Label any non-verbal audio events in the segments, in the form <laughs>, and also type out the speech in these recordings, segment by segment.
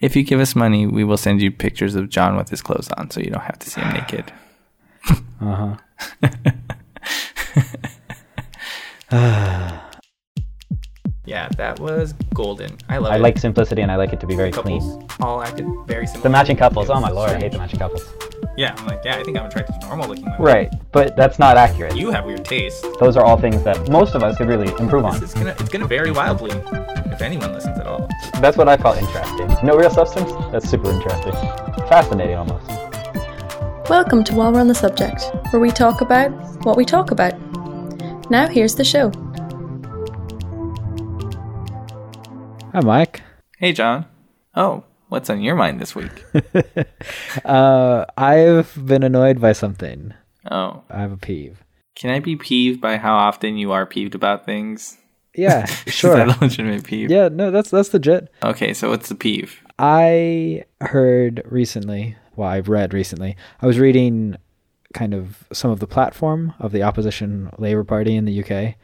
If you give us money, we will send you pictures of John with his clothes on, so you don't have to see him naked. <sighs> Uh huh. <sighs> Yeah, that was golden. I love I it. like simplicity and I like it to be very couples clean. all acted very similar. The matching couples. Oh my lord, I hate the matching couples. Yeah, I'm like, yeah, I think I'm attracted to normal looking women. Right, but that's not accurate. You have weird taste. Those are all things that most of us could really improve on. It's gonna it's gonna vary wildly if anyone listens at all. That's what I call interesting. No real substance? That's super interesting. Fascinating almost. Welcome to While We're on the Subject, where we talk about what we talk about. Now here's the show. Hi, Mike. Hey, John. Oh, what's on your mind this week? <laughs> Uh, I've been annoyed by something. Oh, I have a peeve. can I be peeved by how often you are peeved about things? Yeah, sure. <laughs> Is that a legitimate peeve? Yeah, no, that's that's legit. Okay, so what's the peeve? I heard recently, well, I've read recently, I was reading kind of some of the platform of the opposition Labour Party in the UK.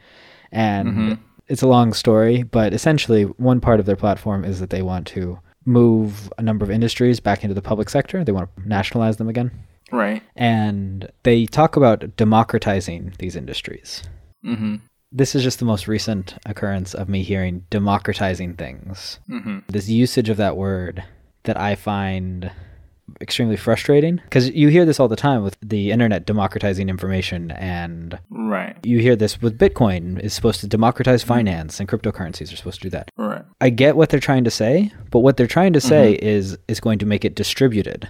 And it's a long story, but essentially, one part of their platform is that they want to move a number of industries back into the public sector. They want to nationalize them again. Right. And they talk about democratizing these industries. Mm-hmm. This is just the most recent occurrence of me hearing democratizing things Mm-hmm. this usage of that word that I find extremely frustrating because you hear this all the time with the internet democratizing information and Right. you hear this with bitcoin is supposed to democratize mm-hmm. finance and cryptocurrencies are supposed to do that Right. i get what they're trying to say but what they're trying to say mm-hmm. is is going to make it distributed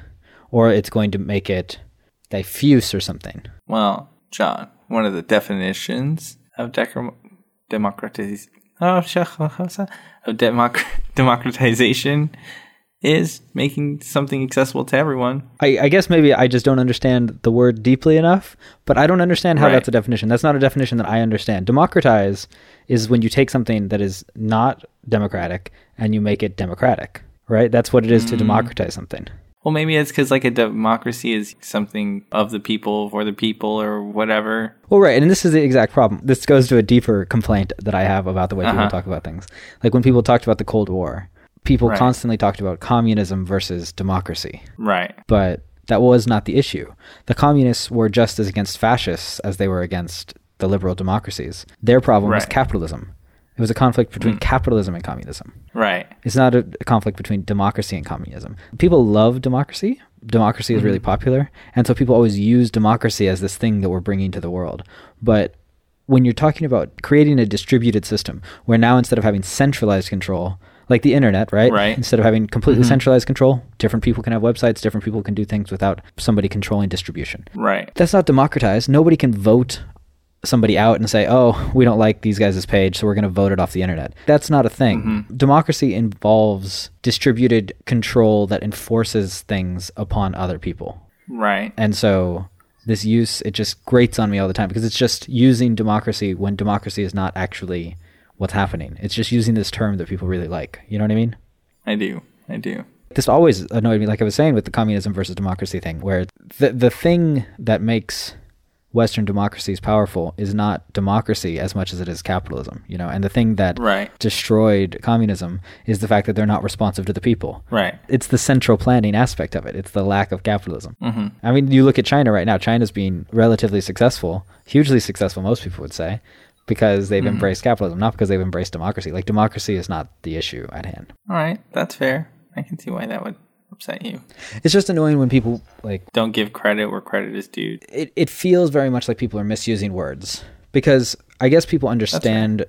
or it's going to make it diffuse or something Well, John, one of the definitions of democratiz- oh, shech- how's that? of democ- democratization is making something accessible to everyone. I, I guess maybe I just don't understand the word deeply enough, but I don't understand how Right. that's a definition. That's not a definition that I understand. Democratize is when you take something that is not democratic and you make it democratic, right? That's what it is to Mm. democratize something. Well, maybe it's because like a democracy is something of the people for the people or whatever. Well, right, and this is the exact problem. This goes to a deeper complaint that I have about the way people Uh-huh. talk about things. Like when people talked about the Cold War, people Right. constantly talked about communism versus democracy. Right. but that was not the issue. The communists were just as against fascists as they were against the liberal democracies. Their problem was capitalism. It was a conflict between mm. capitalism and communism. Right. It's not a, a conflict between democracy and communism. People love democracy. Democracy is really mm. popular. And so people always use democracy as this thing that we're bringing to the world. But when you're talking about creating a distributed system where now instead of having centralized control, like the internet, right? Right. Instead of having completely mm-hmm. centralized control, different people can have websites, different people can do things without somebody controlling distribution. Right. That's not democratized. Nobody can vote somebody out and say, "Oh, we don't like these guys' page, so we're going to vote it off the internet." That's not a thing. Mm-hmm. Democracy involves distributed control that enforces things upon other people. Right. And so this use it just grates on me all the time because it's just using democracy when democracy is not actually what's happening. It's just using this term that people really like. You know what I mean? I do. I do. this always annoyed me like i was saying with the communism versus democracy thing where the the thing that makes western democracies powerful is not democracy as much as it is capitalism you know and the thing that Right. destroyed communism is the fact that they're not responsive to the people Right. it's the central planning aspect of it it's the lack of capitalism Mm-hmm. i mean you look at china right now china's being relatively successful hugely successful most people would say because they've mm-hmm. embraced capitalism not because they've embraced democracy like democracy is not the issue at hand All right. That's fair. I can see why that would upset you. it's just annoying when people like Don't give credit where credit is due. it, it feels very much like people are misusing words because I guess people understand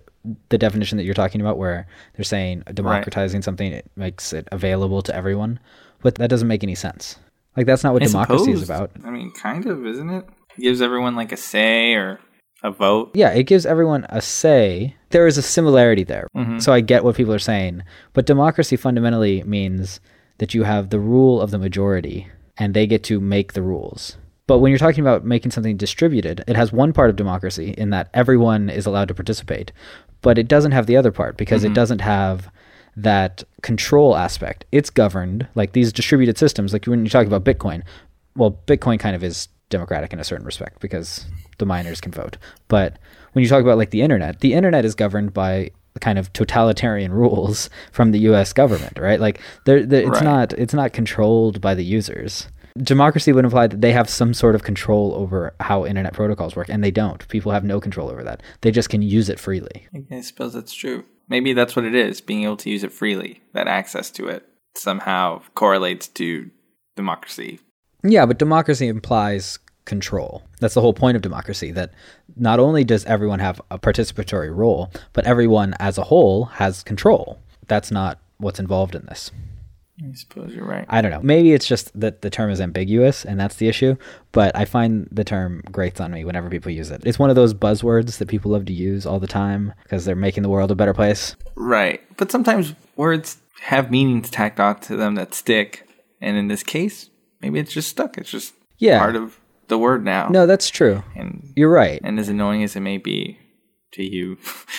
the definition that you're talking about where they're saying democratizing something it makes it available to everyone, but that doesn't make any sense. Like that's not what I democracy is about. I mean, kind of, isn't it? gives everyone like a say or a vote. Yeah, it gives everyone a say. There is a similarity there. Mm-hmm. So I get what people are saying, but democracy fundamentally means that you have the rule of the majority and they get to make the rules. But when you're talking about making something distributed, it has one part of democracy in that everyone is allowed to participate, but it doesn't have the other part because it mm-hmm. doesn't have that control aspect. It's governed like these distributed systems, like when you talk about Bitcoin. Well, Bitcoin kind of is democratic in a certain respect because the miners can vote. But when you talk about like the internet, the internet is governed by kind of totalitarian rules from the US government, right? Like they're, they're it's Right. not it's not controlled by the users. Democracy would imply that they have some sort of control over how internet protocols work and they don't. People have no control over that. They just can use it freely. I suppose that's true. Maybe that's what it is, being able to use it freely, that access to it somehow correlates to democracy. Yeah, but democracy implies control. That's the whole point of democracy that not only does everyone have a participatory role, but everyone as a whole has control. That's not what's involved in this. I suppose you're right. I don't know. Maybe it's just that the term is ambiguous and that's the issue, but I find the term grates on me whenever people use it. It's one of those buzzwords that people love to use all the time because they're making the world a better place. Right. But sometimes words have meanings tacked onto them that stick. And in this case, maybe it's just stuck. It's just Yeah. part of the word now. No, that's true. And You're right. and as annoying as it may be to you,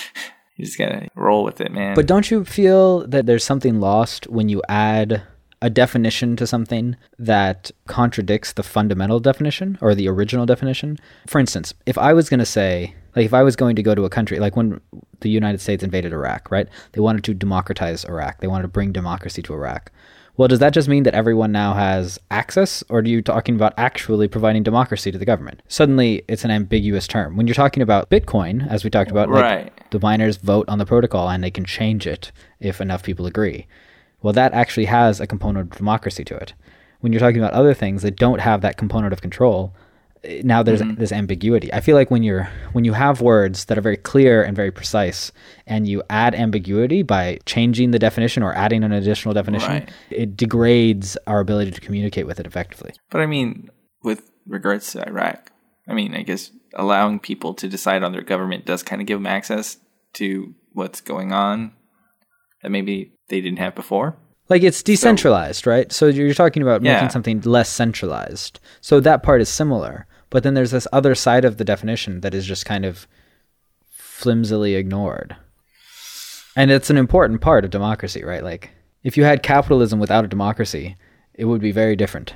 <laughs> you just gotta roll with it, man. But don't you feel that there's something lost when you add a definition to something that contradicts the fundamental definition or the original definition? For instance, if I was going to say, like, if I was going to go to a country, like when the United States invaded Iraq, right? They wanted to democratize Iraq, they wanted to bring democracy to Iraq. Well, does that just mean that everyone now has access, or are you talking about actually providing democracy to the government? Suddenly, it's an ambiguous term. When you're talking about Bitcoin, as we talked about, like, Right. the miners vote on the protocol and they can change it if enough people agree. Well, that actually has a component of democracy to it. When you're talking about other things that don't have that component of control, now there's mm-hmm. this ambiguity. I feel like when you're when you have words that are very clear and very precise, and you add ambiguity by changing the definition or adding an additional definition, Right. it degrades our ability to communicate with it effectively. But I mean, with regards to Iraq, I mean, I guess allowing people to decide on their government does kind of give them access to what's going on that maybe they didn't have before. Like it's decentralized, right? So you're talking about Yeah. making something less centralized. So that part is similar. But then there's this other side of the definition that is just kind of flimsily ignored. And it's an important part of democracy, right? Like if you had capitalism without a democracy, it would be very different.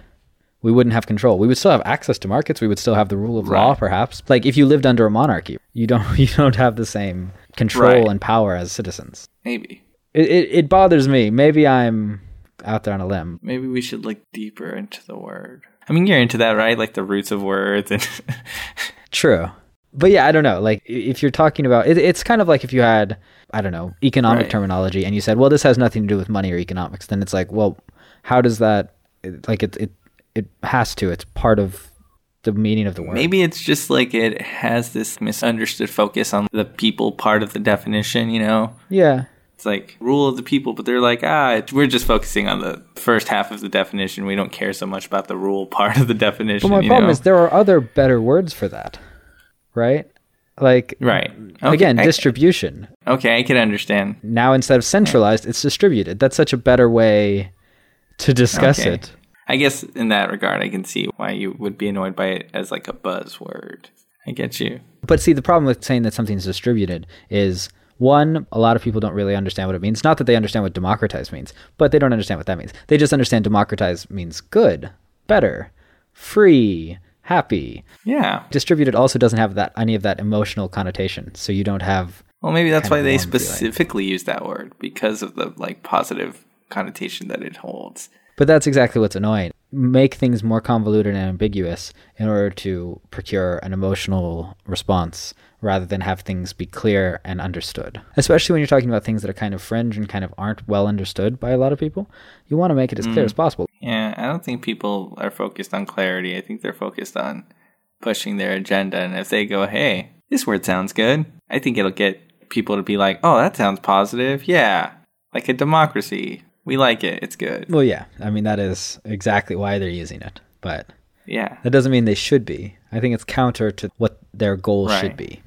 We wouldn't have control. We would still have access to markets. We would still have the rule of law, perhaps. Like if you lived under a monarchy, you don't <laughs> you don't have the same control Right. and power as citizens. Maybe. It, it it bothers me. Maybe I'm out there on a limb. Maybe we should look deeper into the word. I mean, you're into that, right? Like the roots of words and <laughs> True. But yeah, I don't know. Like if you're talking about it, it's kind of like if you had I don't know economic Right. terminology and you said, well, this has nothing to do with money or economics. Then it's like, well, how does that? Like it it it has to. It's part of the meaning of the word. maybe it's just like it has this misunderstood focus on the people part of the definition, you know? Yeah. It's like rule of the people, but they're like, ah, we're just focusing on the first half of the definition. We don't care so much about the rule part of the definition. But my problem know? is there are other better words for that, right? Like right. Okay, again, I- distribution. okay, I can understand. Now instead of centralized, it's distributed. That's such a better way to discuss Okay. it. I guess in that regard, I can see why you would be annoyed by it as like a buzzword. I get you. But see, the problem with saying that something's distributed is one, a lot of people don't really understand what it means. Not that they understand what democratize means, but they don't understand what that means. They just understand democratize means good, better, free, happy. Yeah. Distributed also doesn't have that any of that emotional connotation, so you don't have Well, maybe that's why they warm feeling. specifically use that word because of the like positive connotation that it holds. But that's exactly what's annoying. Make things more convoluted and ambiguous in order to procure an emotional response rather than have things be clear and understood. Especially when you're talking about things that are kind of fringe and kind of aren't well understood by a lot of people. You want to make it as clear mm. as possible. Yeah, I don't think people are focused on clarity. I think they're focused on pushing their agenda. And if they go, hey, this word sounds good, I think it'll get people to be like, oh, that sounds positive. Yeah, like a democracy. We like it. It's good. Well, yeah. I mean, that is exactly why they're using it. But Yeah. that doesn't mean they should be. I think it's counter to what their goal should be.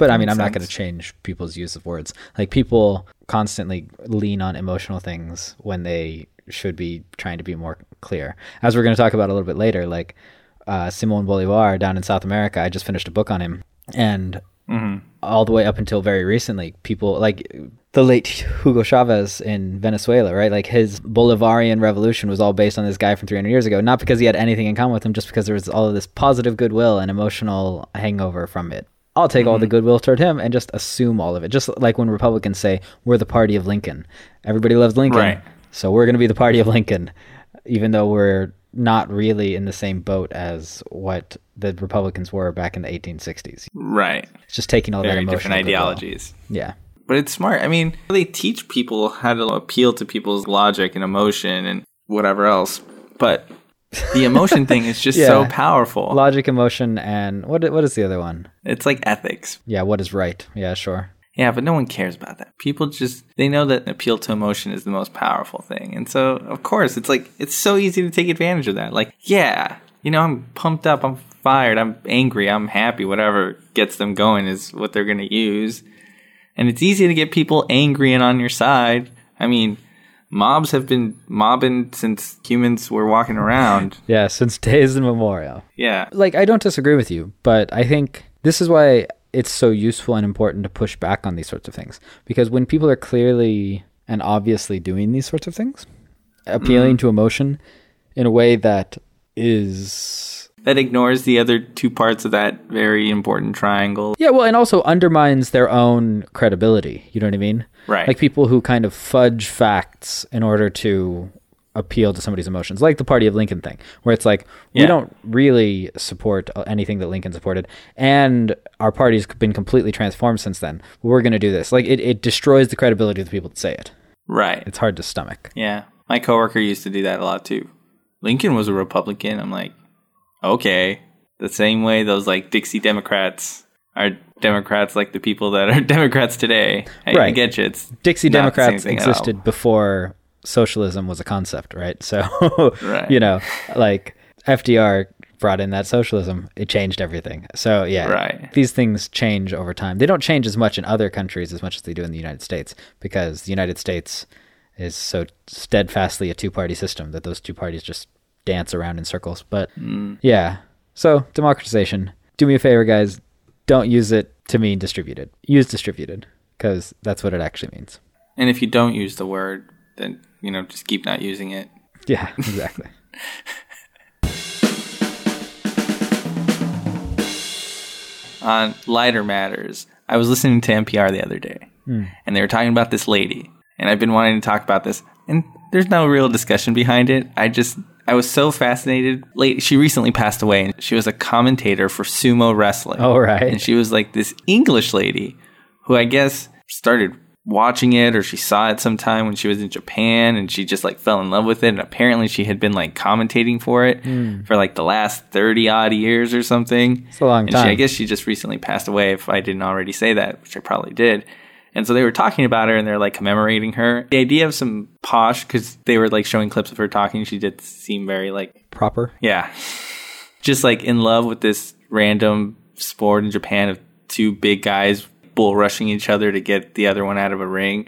But I mean, I'm not going to change people's use of words. Like people constantly lean on emotional things when they should be trying to be more clear. As we're going to talk about a little bit later, like uh, Simon Bolivar down in South America, I just finished a book on him, and all the way up until very recently, people like the late Hugo Chavez in Venezuela, right? Like his Bolivarian revolution was all based on this guy from 300 years ago, not because he had anything in common with him, just because there was all of this positive goodwill and emotional hangover from it. I'll take all the mm-hmm. goodwill toward him and just assume all of it. Just like when Republicans say we're the party of Lincoln. Everybody loves Lincoln. Right. So we're going to be the party of Lincoln even though we're not really in the same boat as what the Republicans were back in the 1860s. Right. It's just taking all that Very emotional different goodwill. ideologies. Yeah. But it's smart. I mean, they teach people how to appeal to people's logic and emotion and whatever else. But the emotion thing is just so <laughs> powerful. Logic, emotion, and what what is the other one? It's like ethics. Yeah, what is right? Yeah, sure. Yeah, but no one cares about that. People just they know that appeal to emotion is the most powerful thing. And so, of course, it's like it's so easy to take advantage of that. Like, yeah, you know, I'm pumped up, I'm fired, I'm angry, I'm happy, whatever gets them going is what they're going to use. And it's easy to get people angry and on your side. I mean, mobs have been mobbing since humans were walking around. <laughs> Yeah, since days immemorial. Yeah. Like I don't disagree with you, but I think this is why it's so useful and important to push back on these sorts of things because when people are clearly and obviously doing these sorts of things, appealing mm-hmm. to emotion in a way that is That ignores the other two parts of that very important triangle. Yeah, well, and also undermines their own credibility. You know what I mean? Right. Like people who kind of fudge facts in order to appeal to somebody's emotions, like the Party of Lincoln thing, where it's like we don't really support uh, anything that Lincoln supported, and our party's been completely transformed since then. We're going to do this. Like it, it destroys the credibility of the people that say it. Right. It's hard to stomach. Yeah. My coworker used to do that a lot too. Lincoln was a Republican. I'm like, okay. The same way those like Dixie Democrats are Democrats like the people that are <laughs> Democrats today. I, I Right. get you. It's Dixie not the same Democrats existed before socialism was a concept, right? So, <laughs> Right. you know, like FDR brought in that socialism, it changed everything. So, yeah, Right. these things change over time. They don't change as much in other countries as much as they do in the United States because the United States is so steadfastly a two party system that those two parties just dance around in circles. But Mm. yeah, so democratization. Do me a favor, guys. Don't use it to mean distributed. Use distributed because that's what it actually means. And if you don't use the word, then you know just keep not using it. <laughs> Yeah, exactly. <laughs> on lighter matters, I was listening to NPR the other day, hmm. and they were talking about this lady, and I've been wanting to talk about this, and there's no real discussion behind it. I just I was so fascinated. Late, she recently passed away, and she was a commentator for sumo wrestling. All right. and she was like this English lady who I guess started watching it or she saw it sometime when she was in Japan and she just like fell in love with it and apparently she had been like commentating for it hmm. for like the last 30 odd years or something. It's a long And she, I guess she just recently passed away if I didn't already say that, which I probably did. And so they were talking about her and they're like commemorating her. The idea of some posh cuz they were like showing clips of her talking, she did seem very like Proper. yeah. Just like in love with this random sport in Japan of two big guys bull rushing each other to get the other one out of a ring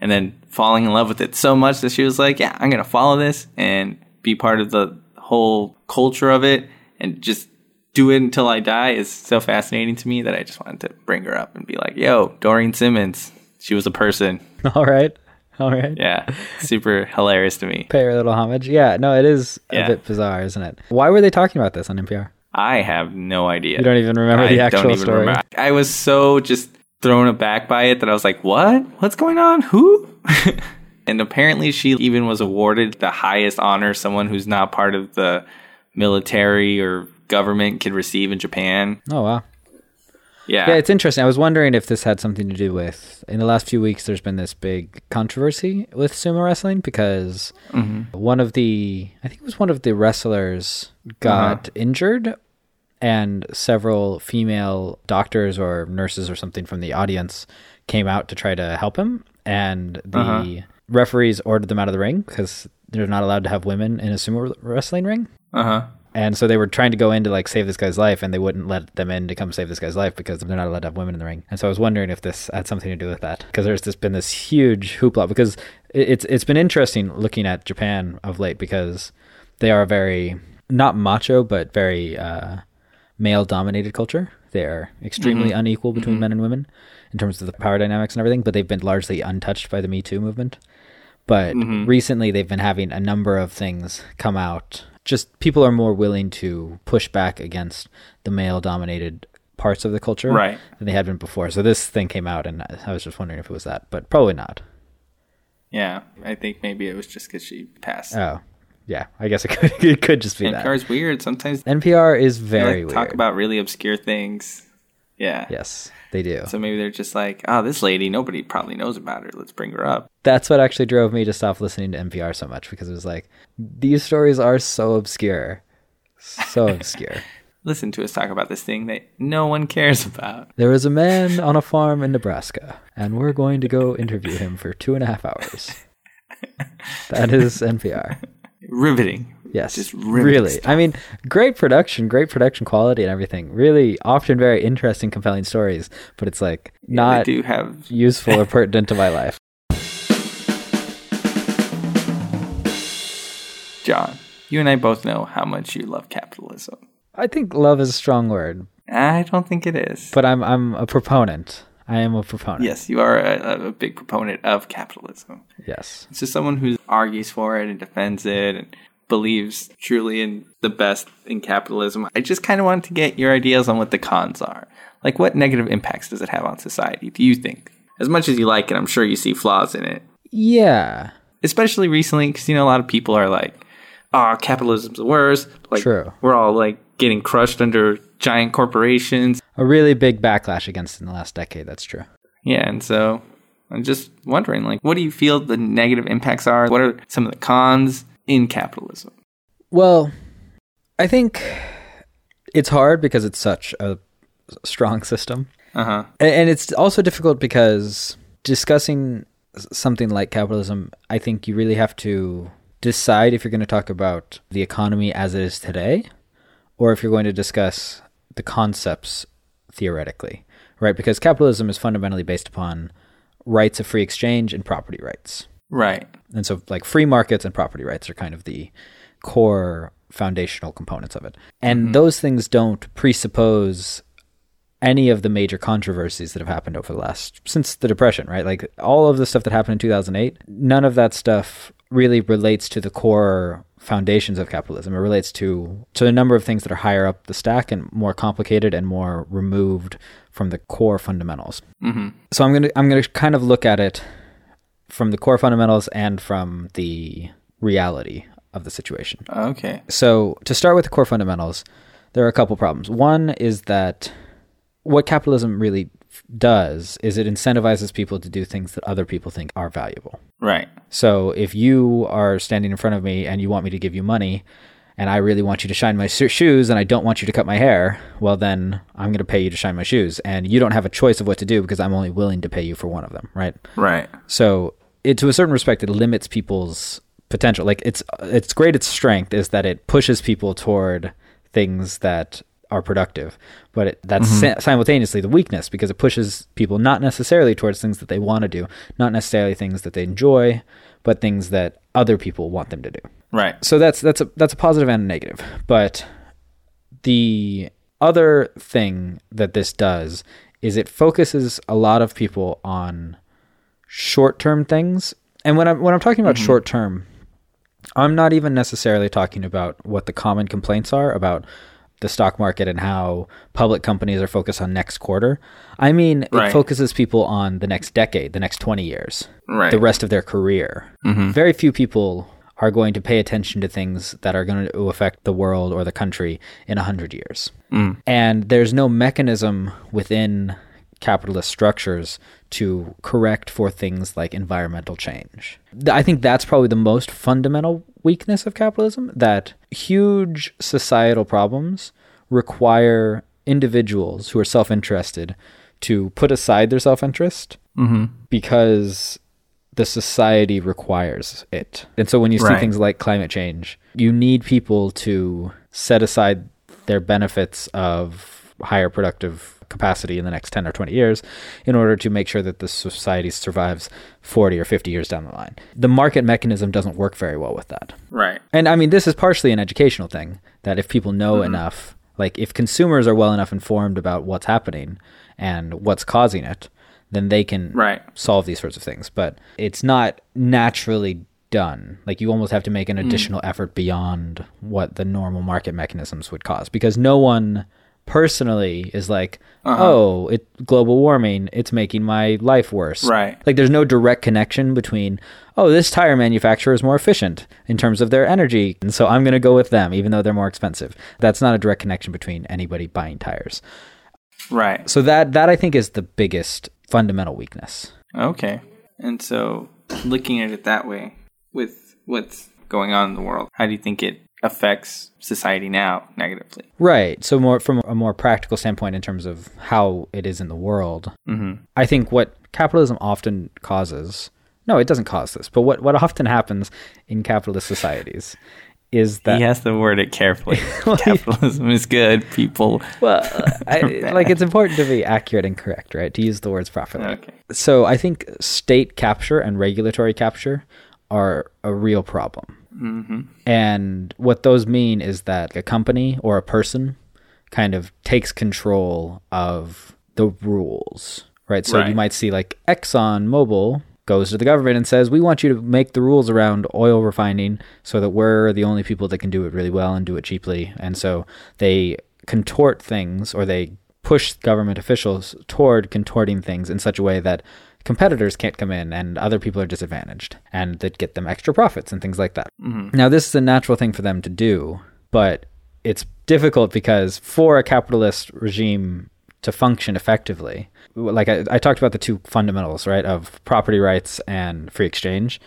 and then falling in love with it so much that she was like, yeah, I'm going to follow this and be part of the whole culture of it and just do it until I die is so fascinating to me that I just wanted to bring her up and be like, yo, Doreen Simmons, she was a person. <laughs> All right. All right. Yeah. Super hilarious to me. Pay her a little homage. Yeah, no, it is Yeah. a bit bizarre, isn't it? Why were they talking about this on NPR? I have no idea. You don't even remember the actual story. remember. I was so just thrown aback by it that I was like, "What? What's going on? Who?" <laughs> and apparently, she even was awarded the highest honor someone who's not part of the military or government could receive in Japan. Oh, wow. Yeah, Yeah, it's interesting. I was wondering if this had something to do with. In the last few weeks, there's been this big controversy with sumo wrestling because Mm-hmm. one of the, I think it was one of the wrestlers got Uh-huh. injured, and several female doctors or nurses or something from the audience came out to try to help him, and the Uh-huh. referees ordered them out of the ring because they're not allowed to have women in a sumo wrestling ring. uh huh. And so they were trying to go in to like save this guy's life, and they wouldn't let them in to come save this guy's life because they're not allowed to have women in the ring. And so I was wondering if this had something to do with that because there's just been this huge hoopla because it- it's it's been interesting looking at Japan of late because they are very not macho but very uh, male dominated culture. They are extremely mm-hmm. unequal between mm-hmm. men and women in terms of the power dynamics and everything, but they've been largely untouched by the Me Too movement. But mm-hmm. recently, they've been having a number of things come out. Just people are more willing to push back against the male dominated parts of the culture Right. than they had been before. So this thing came out, and I was just wondering if it was that, but probably not. Yeah, I think maybe it was just because she passed. Oh, yeah. I guess it could, <laughs> it could just be that. NPR is weird. Sometimes NPR is very weird. talk about really obscure things. Yeah. yes, they do. So maybe they're just like, oh, this lady, nobody probably knows about her. Let's bring her up. That's what actually drove me to stop listening to NPR so much because it was like these stories are so obscure, so <laughs> obscure. Listen to us talk about this thing that no one cares about. There is a man on a farm in Nebraska, and we're going to go interview him for two and a half hours. <laughs> That is NPR. Riveting. Yes, Just really. stuff. I mean, great production, great production quality, and everything. Really, often very interesting, compelling stories. But it's like not do have. useful or <laughs> pertinent to my life. John, you and I both know how much you love capitalism. I think love is a strong word, I don't think it is. but I'm I'm a proponent. I am a proponent. yes, you are a, a big proponent of capitalism. Yes. It's just someone who argues for it and defends it and believes truly in the best in capitalism. I just kind of wanted to get your ideas on what the cons are. Like, what negative impacts does it have on society, do you think? As much as you like it, I'm sure you see flaws in it. Yeah. Especially recently, because, you know, a lot of people are like, oh, capitalism's the worst. Like, True. we're all like getting crushed under giant corporations. A really big backlash against it in the last decade. That's true. Yeah, and so I'm just wondering, like, what do you feel the negative impacts are? What are some of the cons in capitalism? Well, I think it's hard because it's such a strong system. Uh huh. And it's also difficult because discussing something like capitalism, I think you really have to decide if you're going to talk about the economy as it is today or if you're going to discuss the concepts theoretically, right? Because capitalism is fundamentally based upon rights of free exchange and property rights. Right. And so, like, free markets and property rights are kind of the core foundational components of it. And those things don't presuppose any of the major controversies that have happened over the last since the depression right like all of the stuff that happened in 2008 none of that stuff really relates to the core foundations of capitalism it relates to to a number of things that are higher up the stack and more complicated and more removed from the core fundamentals Mm-hmm. so i'm going to i'm going to kind of look at it from the core fundamentals and from the reality of the situation Okay. so to start with the core fundamentals, there are a couple problems. One is that what capitalism really does is it incentivizes people to do things that other people think are valuable. Right. So if you are standing in front of me and you want me to give you money, and I really want you to shine my shoes and I don't want you to cut my hair, well then I'm going to pay you to shine my shoes, and you don't have a choice of what to do because I'm only willing to pay you for one of them, right? Right. So it to a certain respect, it limits people's potential. Like it's it's great. Its strength is that it pushes people toward things that are productive, but it, that's mm-hmm. si- simultaneously the weakness because it pushes people not necessarily towards things that they want to do, not necessarily things that they enjoy, but things that other people want them to do Right. so that's that's a that's a positive and a negative but the other thing that this does is it focuses a lot of people on short-term things and when i'm when i'm talking about short-term i'm not even necessarily talking about what the common complaints are about the stock market and how public companies are focused on next quarter i mean it focuses people on the next decade the next 20 years Right. the rest of their career. Mhm. Very few people are going to pay attention to things that are going to affect the world or the country in a hundred years. Mm. And there's no mechanism within capitalist structures to correct for things like environmental change. I think that's probably the most fundamental weakness of capitalism that huge societal problems require individuals who are self interested to put aside their self interest Mm-hmm. because the society requires it. And so when you see Right. things like climate change, you need people to set aside their benefits of higher productive capacity in the next 10 or 20 years in order to make sure that the society survives 40 or 50 years down the line. The market mechanism doesn't work very well with that. Right. And I mean, this is partially an educational thing that if people know mm-hmm. enough, like if consumers are well enough informed about what's happening and what's causing it, then they can Right. solve these sorts of things. But it's not naturally done. Like you almost have to make an mm. additional effort beyond what the normal market mechanisms would cause because no one personally is like, uh-huh. oh, it global warming, it's making my life worse. Right. Like there's no direct connection between, oh, this tire manufacturer is more efficient in terms of their energy, and so I'm going to go with them even though they're more expensive. That's not a direct connection between anybody buying tires. Right. So that that I think is the biggest fundamental weakness. Okay. And so looking at it that way with what's going on in the world, how do you think it affects society now negatively. Right. So more from a more practical standpoint in terms of how it is in the world. Mm-hmm. I think what capitalism often causes. No, it doesn't cause this. But what what often happens in capitalist societies is that he has to word it carefully. <laughs> Capitalism is good. People. Well, I, <laughs> like it's important to be accurate and correct, right? To use the words properly. Okay. So I think state capture and regulatory capture are a real problem. Mm-hmm. And what those mean is that a company or a person kind of takes control of the rules, right? So right. you might see like Exxon Mobil goes to the government and says, "We want you to make the rules around oil refining so that we're the only people that can do it really well and do it cheaply." And so they contort things or they push government officials toward contorting things in such a way that competitors can't come in and other people are disadvantaged and that get them extra profits and things like that. Mm-hmm. Now, this is a natural thing for them to do, but it's difficult because for a capitalist regime to function effectively, like I, I talked about the two fundamentals, right, of property rights and free exchange,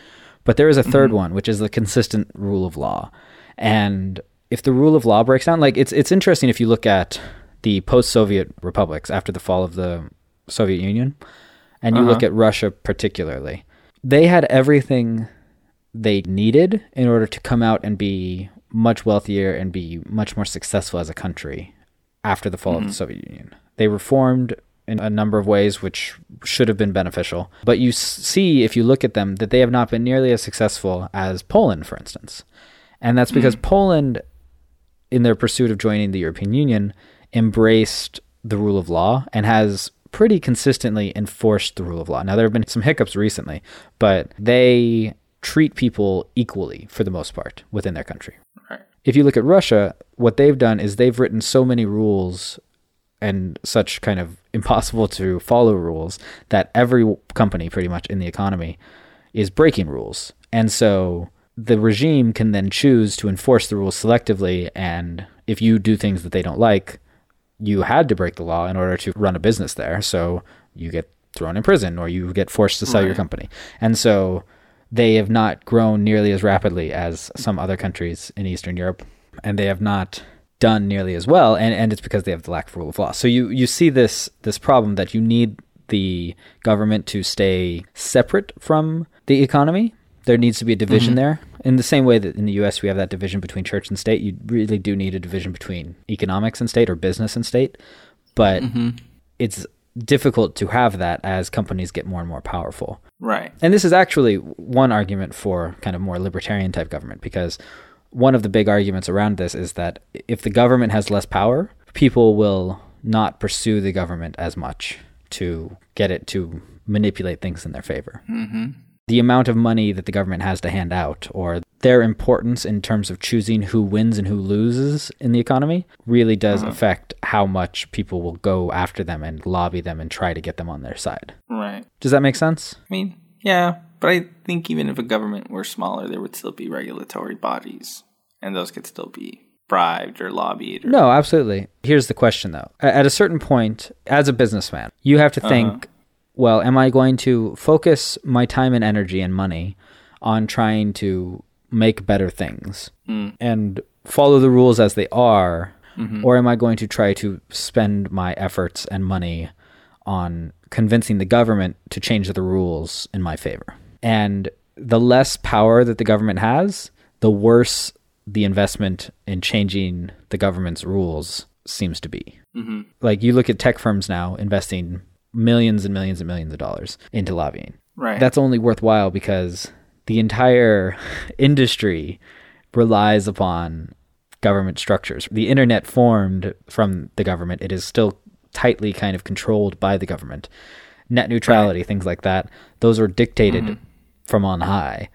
but there is a 3rd mm-hmm. one, which is the consistent rule of law. And if the rule of law breaks down, like it's it's interesting if you look at the post-Soviet republics after the fall of the Soviet Union and you uh-huh. look at Russia particularly, they had everything they needed in order to come out and be much wealthier and be much more successful as a country after the fall mm-hmm. of the mm-hmm. Soviet Union. They reformed in a number of ways which should have been beneficial. But you see, if you look at them, that they have not been nearly as successful as Poland, for instance. And that's because mm. Poland, in their pursuit of joining the European Union, embraced the rule of law and has pretty consistently enforced the rule of law. Now, there have been some hiccups recently, but they treat people equally for the most part within their country. Right. If you look at Russia, what they've done is they've written so many rules and such kind of <laughs> impossible to follow rules that every company pretty much in the economy is breaking rules. And so the regime can then choose to enforce the rules selectively and if you do things that they don't like, you had to break the law in order to run a business there. So you get thrown in prison or you get forced to sell right. your company. And so they have not grown nearly as rapidly as some other countries in Eastern Europe. And they have not done nearly as well. And, and it's because they have the lack of rule of law. So you, you see this this problem that you need the government to stay separate from the economy. There needs to be a division mm-hmm. there in the same way that in the US we have that division between church and state, you really do need a division between economics and state or business and state. But mm-hmm. it's difficult to have that as companies get more and more powerful. Right. And this is actually one argument for kind of more libertarian type government because one of the big arguments around this is that if the government has less power, people will not pursue the government as much to get it to manipulate things in their favor. Mm-hmm the amount of money that the government has to hand out or their importance in terms of choosing who wins and who loses in the economy really does uh-huh. affect how much people will go after them and lobby them and try to get them on their side. Right. Does that make sense? I mean, yeah, but I think even if a government were smaller, there would still be regulatory bodies and those could still be bribed or lobbied. Or... No, absolutely. Here's the question though. At a certain point, as a businessman, you have to think uh-huh well, am I going to focus my time and energy and money on trying to make better things mm. and follow the rules as they are? Mm-hmm. Or am I going to try to spend my efforts and money on convincing the government to change the rules in my favor? And the less power that the government has, the worse the investment in changing the government's rules seems to be. Mm-hmm. Like you look at tech firms now investing millions and millions and millions of dollars into lobbying. Right. That's only worthwhile because the entire <laughs> industry relies upon government structures. The internet formed from the government. It is still tightly kind of controlled by the government. Net neutrality, right. things like that, those are dictated mm-hmm. from on high.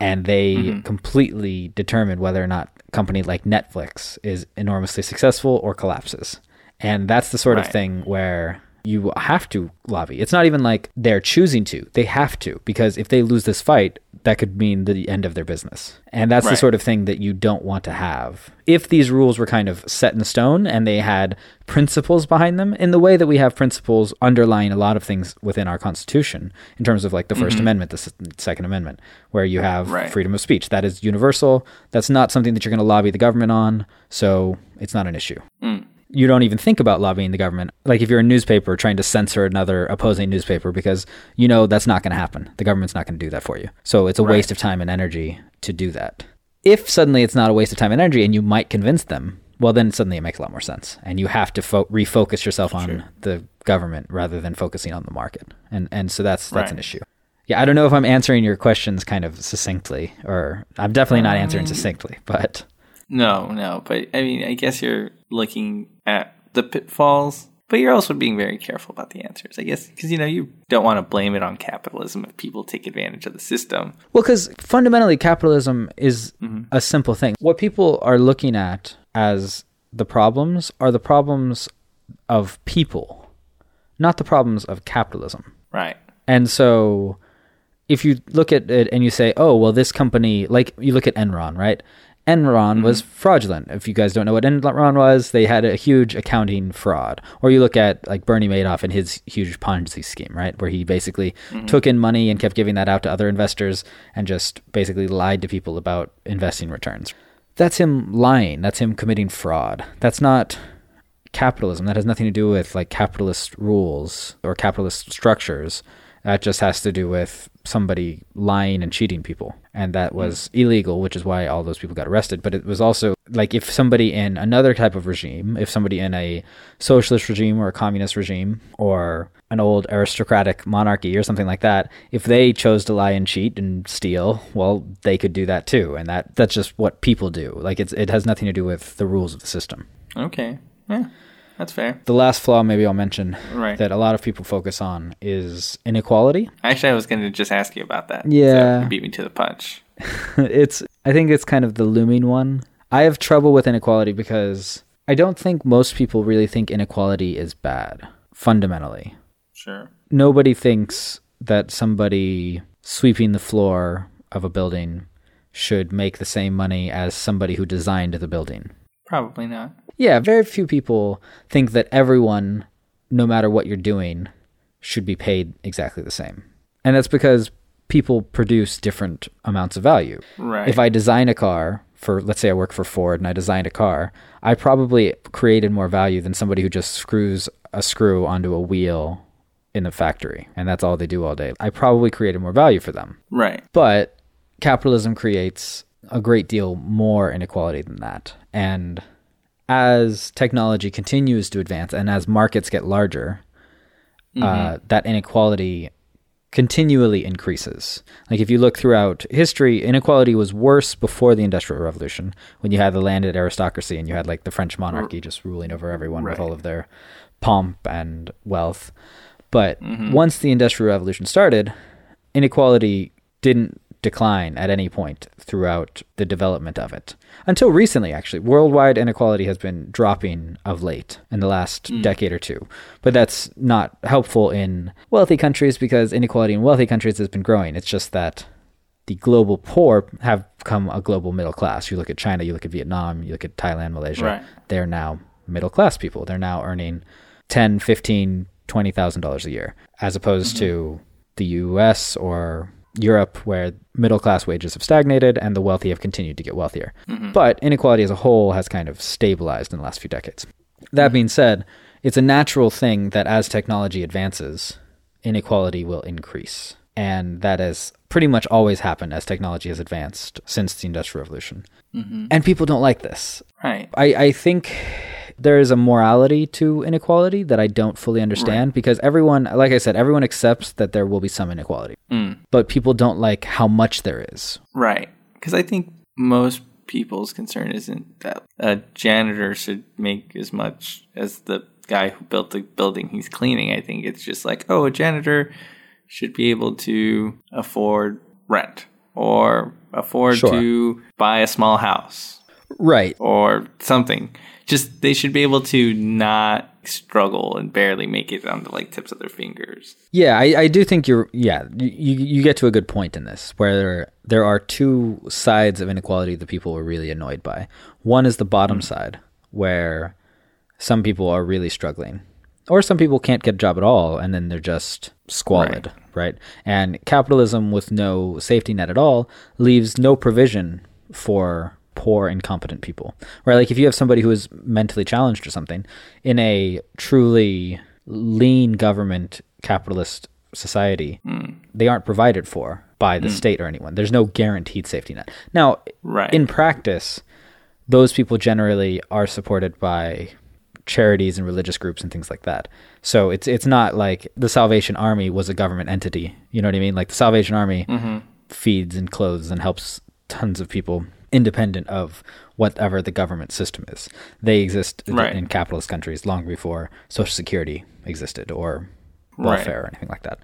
And they mm-hmm. completely determine whether or not a company like Netflix is enormously successful or collapses. And that's the sort Right. of thing where you have to lobby. It's not even like they're choosing to. They have to because if they lose this fight, that could mean the end of their business. And that's the sort of thing that you don't want to have. If these rules were kind of set in stone and they had principles behind them in the way that we have principles underlying a lot of things within our constitution in terms of like the 1st mm-hmm. amendment, the S- second amendment, where you have Right. freedom of speech. That is universal. That's not something that you're going to lobby the government on, so it's not an issue mm. You don't even think about lobbying the government. Like if you're a newspaper trying to censor another opposing newspaper because you know that's not going to happen. The government's not going to do that for you. So it's a Right. waste of time and energy to do that. If suddenly it's not a waste of time and energy and you might convince them, well then suddenly it makes a lot more sense and you have to fo- refocus yourself on Sure. the government rather than focusing on the market. And and so that's that's Right. an issue. Yeah, I don't know if I'm answering your questions kind of succinctly or I'm definitely not um, answering succinctly, but No, no, but I mean, I guess you're looking at the pitfalls, but you're also being very careful about the answers. I guess because you know you don't want to blame it on capitalism if people take advantage of the system. Well, because fundamentally, capitalism is mm-hmm. a simple thing. What people are looking at as the problems are the problems of people, not the problems of capitalism. Right. And so, if you look at it and you say, oh, well, this company, like you look at Enron, right? Enron was mm-hmm. fraudulent. If you guys don't know what Enron was, they had a huge accounting fraud. Or you look at like Bernie Madoff and his huge Ponzi scheme, right? Where he basically mm-hmm. took in money and kept giving that out to other investors and just basically lied to people about investing returns. That's him lying. That's him committing fraud. That's not capitalism. That has nothing to do with like capitalist rules or capitalist structures. That just has to do with somebody lying and cheating people. And that hmm. was illegal, which is why all those people got arrested. But it was also like if somebody in another type of regime, if somebody in a socialist regime or a communist regime or an old aristocratic monarchy or something like that, if they chose to lie and cheat and steal, well, they could do that too. And that that's just what people do. Like it's it has nothing to do with the rules of the system. Okay. Yeah, that's fair. The last flaw maybe I'll mention Right. that a lot of people focus on is inequality. Actually, I was going to just ask you about that. Yeah. So beat me to the punch. <laughs> it's I think it's kind of the looming one. I have trouble with inequality because I don't think most people really think inequality is bad fundamentally. Sure. Nobody thinks that somebody sweeping the floor of a building should make the same money as somebody who designed the building. Probably not. Yeah, very few people think that everyone, no matter what you're doing, should be paid exactly the same. And that's because people produce different amounts of value. Right. If I design a car for, let's say I work for Ford and I designed a car, I probably created more value than somebody who just screws a screw onto a wheel in the factory and that's all they do all day. I probably created more value for them. Right. But capitalism creates a great deal more inequality than that. And as technology continues to advance and as markets get larger, uh, mm-hmm. that inequality continually increases. Like if you look throughout history, inequality was worse before the Industrial Revolution when you had the landed aristocracy and you had like the French monarchy mm. just ruling over everyone with all of their pomp and wealth. But mm-hmm. once the Industrial Revolution started, inequality didn't decline at any point throughout the development of it. Until recently, actually. Worldwide inequality has been dropping of late in the last hmm. decade or two. But that's not helpful in wealthy countries because inequality in wealthy countries has been growing. It's just that the global poor have become a global middle class. You look at China, you look at Vietnam, you look at Thailand, Malaysia. Right. They're now middle class people. They're now earning 10, 15, $20,000 a year as opposed mm-hmm. to the US or Europe where middle class wages have stagnated and the wealthy have continued to get wealthier. Mm-hmm. But inequality as a whole has kind of stabilized in the last few decades. That mm-hmm. being said, it's a natural thing that as technology advances, inequality will increase. And that has pretty much always happened as technology has advanced since the Industrial Revolution. Mm-hmm. And people don't like this. Right. I, I think there is a morality to inequality that I don't fully understand because everyone, like I said, everyone accepts that there will be some inequality, mm. but people don't like how much there is. Right. Because I think most people's concern isn't that a janitor should make as much as the guy who built the building he's cleaning. I think it's just like, oh, a janitor should be able to afford rent or afford Sure. to buy a small house. Right. or something. Just they should be able to not struggle and barely make it on the like tips of their fingers. Yeah, I, I do think you're. Yeah, you you get to a good point in this, where there, there are two sides of inequality that people are really annoyed by. One is the bottom mm. side, where some people are really struggling, or some people can't get a job at all, and then they're just squalid, right? And capitalism with no safety net at all leaves no provision for poor, incompetent people, right? Like if you have somebody who is mentally challenged or something in a truly lean government capitalist society, hmm. they aren't provided for by the hmm. state or anyone. There's no guaranteed safety net. Now, Right. in practice, those people generally are supported by charities and religious groups and things like that. So it's it's not like the Salvation Army was a government entity. You know what I mean? Like the Salvation Army mm-hmm. feeds and clothes and helps tons of people independent of whatever the government system is. They exist in- Right. in capitalist countries long before Social Security existed or Right. welfare or anything like that.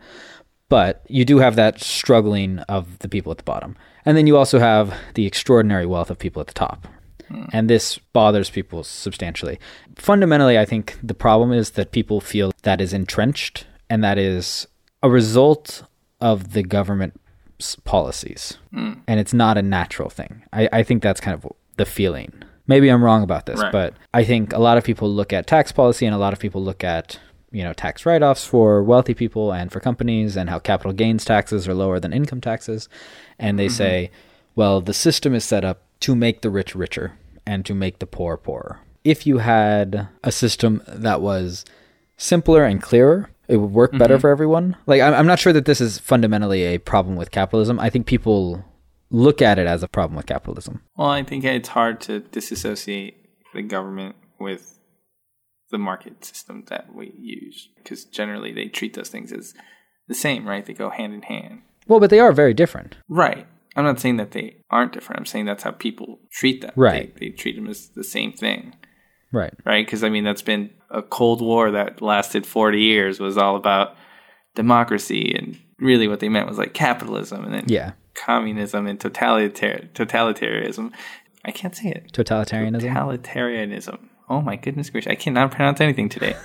But you do have that struggling of the people at the bottom. And then you also have the extraordinary wealth of people at the top. Hmm. And this bothers people substantially. Fundamentally, I think the problem is that people feel that is entrenched and that is a result of the government's policies. Hmm. And it's not a natural thing. I, I think that's kind of the feeling. Maybe I'm wrong about this, Right. but I think a lot of people look at tax policy and a lot of people look at you know tax write-offs for wealthy people and for companies and how capital gains taxes are lower than income taxes and they mm-hmm. say well the system is set up to make the rich richer and to make the poor poorer if you had a system that was simpler and clearer it would work better mm-hmm. for everyone like I'm, I'm not sure that this is fundamentally a problem with capitalism i think people look at it as a problem with capitalism Well, I think it's hard to disassociate the government with the market system that we use because generally they treat those things as the same, right? They go hand in hand. well but they are very different Right. I'm not saying that they aren't different. I'm saying that's how people treat them. Right. They, they treat them as the same thing, right right? Because I mean, that's been a Cold War that lasted 40 years was all about democracy, and really what they meant was like capitalism, and then yeah communism and totalitar- totalitarianism. I can't say it. totalitarianism Totalitarianism. Oh my goodness gracious! I cannot pronounce anything today.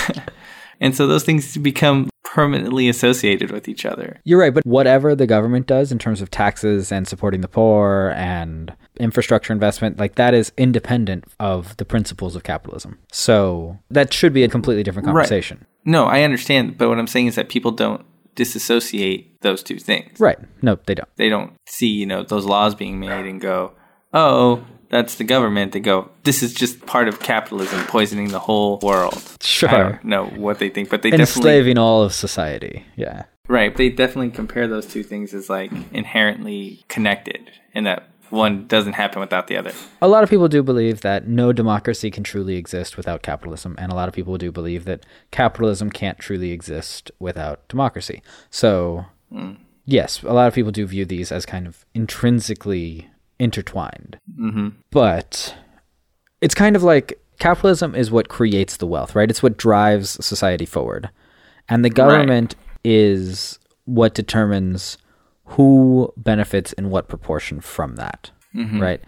<laughs> and so those things become permanently associated with each other. You're right, but whatever the government does in terms of taxes and supporting the poor and infrastructure investment, like that is independent of the principles of capitalism. So that should be a completely different conversation. No, I understand, but what I'm saying is that people don't disassociate those two things. Right. No, they don't. They don't see, you know, those laws being made and go, "Oh, that's the government." They go, "This is just part of capitalism poisoning the whole world." Sure. I don't know what they think, but they definitely Enslaving all of society. Yeah. right. They definitely compare those two things as like inherently connected, and that one doesn't happen without the other. A lot of people do believe that no democracy can truly exist without capitalism, and a lot of people do believe that capitalism can't truly exist without democracy. So, hmm. yes, a lot of people do view these as kind of intrinsically intertwined. Mm-hmm. But it's kind of like capitalism is what creates the wealth, right? It's what drives society forward. And the government is what determines who benefits in what proportion from that, right?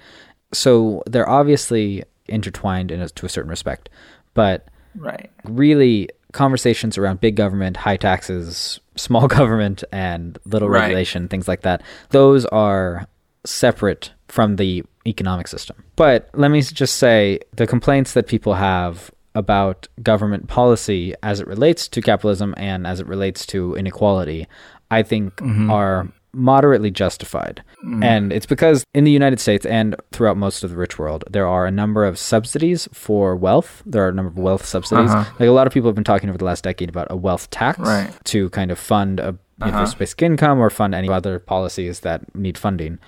So they're obviously intertwined in a, to a certain respect, but Right. really conversations around big government, high taxes, <laughs> small government, and little Right. regulation, things like that, those are separate from the economic system. But let me just say the complaints that people have about government policy as it relates to capitalism and as it relates to inequality, I think mm-hmm. are moderately justified. Mm. And it's because in the United States and throughout most of the rich world, there are a number of subsidies for wealth. There are a number of wealth subsidies. Uh-huh. Like a lot of people have been talking over the last decade about a wealth tax Right. to kind of fund a uh-huh. basic income or fund any other policies that need funding.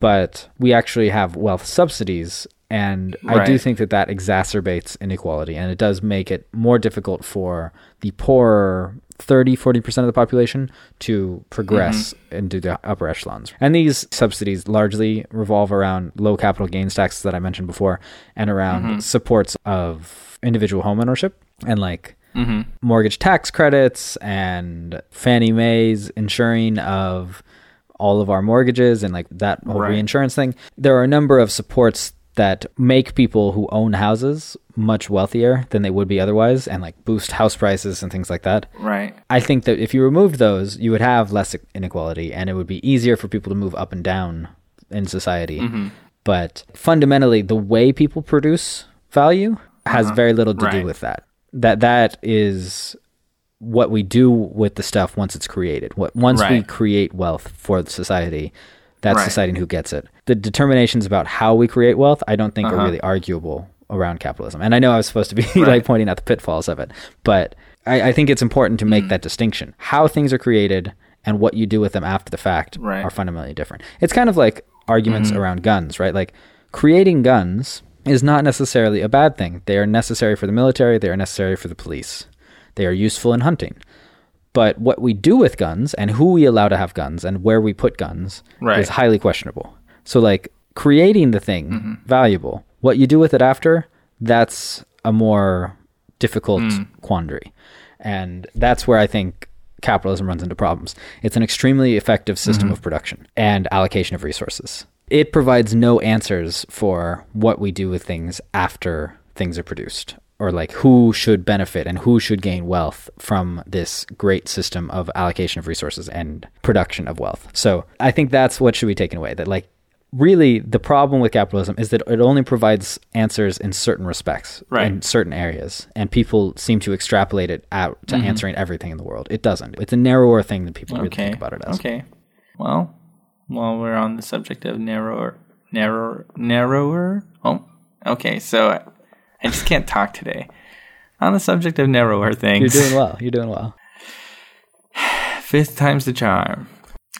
But we actually have wealth subsidies. And I do think that that exacerbates inequality and it does make it more difficult for the poorer 30 40% of the population to progress mm-hmm. into the upper echelons. And these subsidies largely revolve around low capital gains taxes that I mentioned before and around mm-hmm. supports of individual homeownership and like mm-hmm. mortgage tax credits and Fannie Mae's insuring of all of our mortgages and like that whole Right. reinsurance thing. There are a number of supports that make people who own houses much wealthier than they would be otherwise and like boost house prices and things like that. Right. I think that if you removed those, you would have less inequality and it would be easier for people to move up and down in society. Mm-hmm. But fundamentally, the way people produce value has Uh-huh. very little to do with that. That that is what we do with the stuff once it's created. What once we create wealth for the society, that's Right. society who gets it. The determinations about how we create wealth, I don't think are Uh-huh. really arguable around capitalism. And I know I was supposed to be <laughs> Right. like pointing out the pitfalls of it, but I, I think it's important to make Mm. that distinction. How things are created and what you do with them after the fact Right. are fundamentally different. It's kind of like arguments Mm-hmm. around guns, right? Like creating guns is not necessarily a bad thing. They are necessary for the military, they are necessary for the police. They are useful in hunting. But what we do with guns and who we allow to have guns and where we put guns Right. is highly questionable. So like creating the thing Mm-hmm. valuable, what you do with it after, that's a more difficult Mm. quandary. And that's where I think capitalism runs into problems. It's an extremely effective system Mm-hmm. of production and allocation of resources. It provides no answers for what we do with things after things are produced or like who should benefit and who should gain wealth from this great system of allocation of resources and production of wealth. So, I think that's what should be taken away that like really the problem with capitalism is that it only provides answers in certain respects Right. in certain areas and people seem to extrapolate it out Mm-hmm. to answering everything in the world it doesn't it's a narrower thing than people really think about it as Okay. Well, while we're on the subject of narrower, narrower, narrower. Oh, okay. So I, just can't talk today. On the subject of narrower things. you're doing well you're doing well <sighs> fifth time's the charm.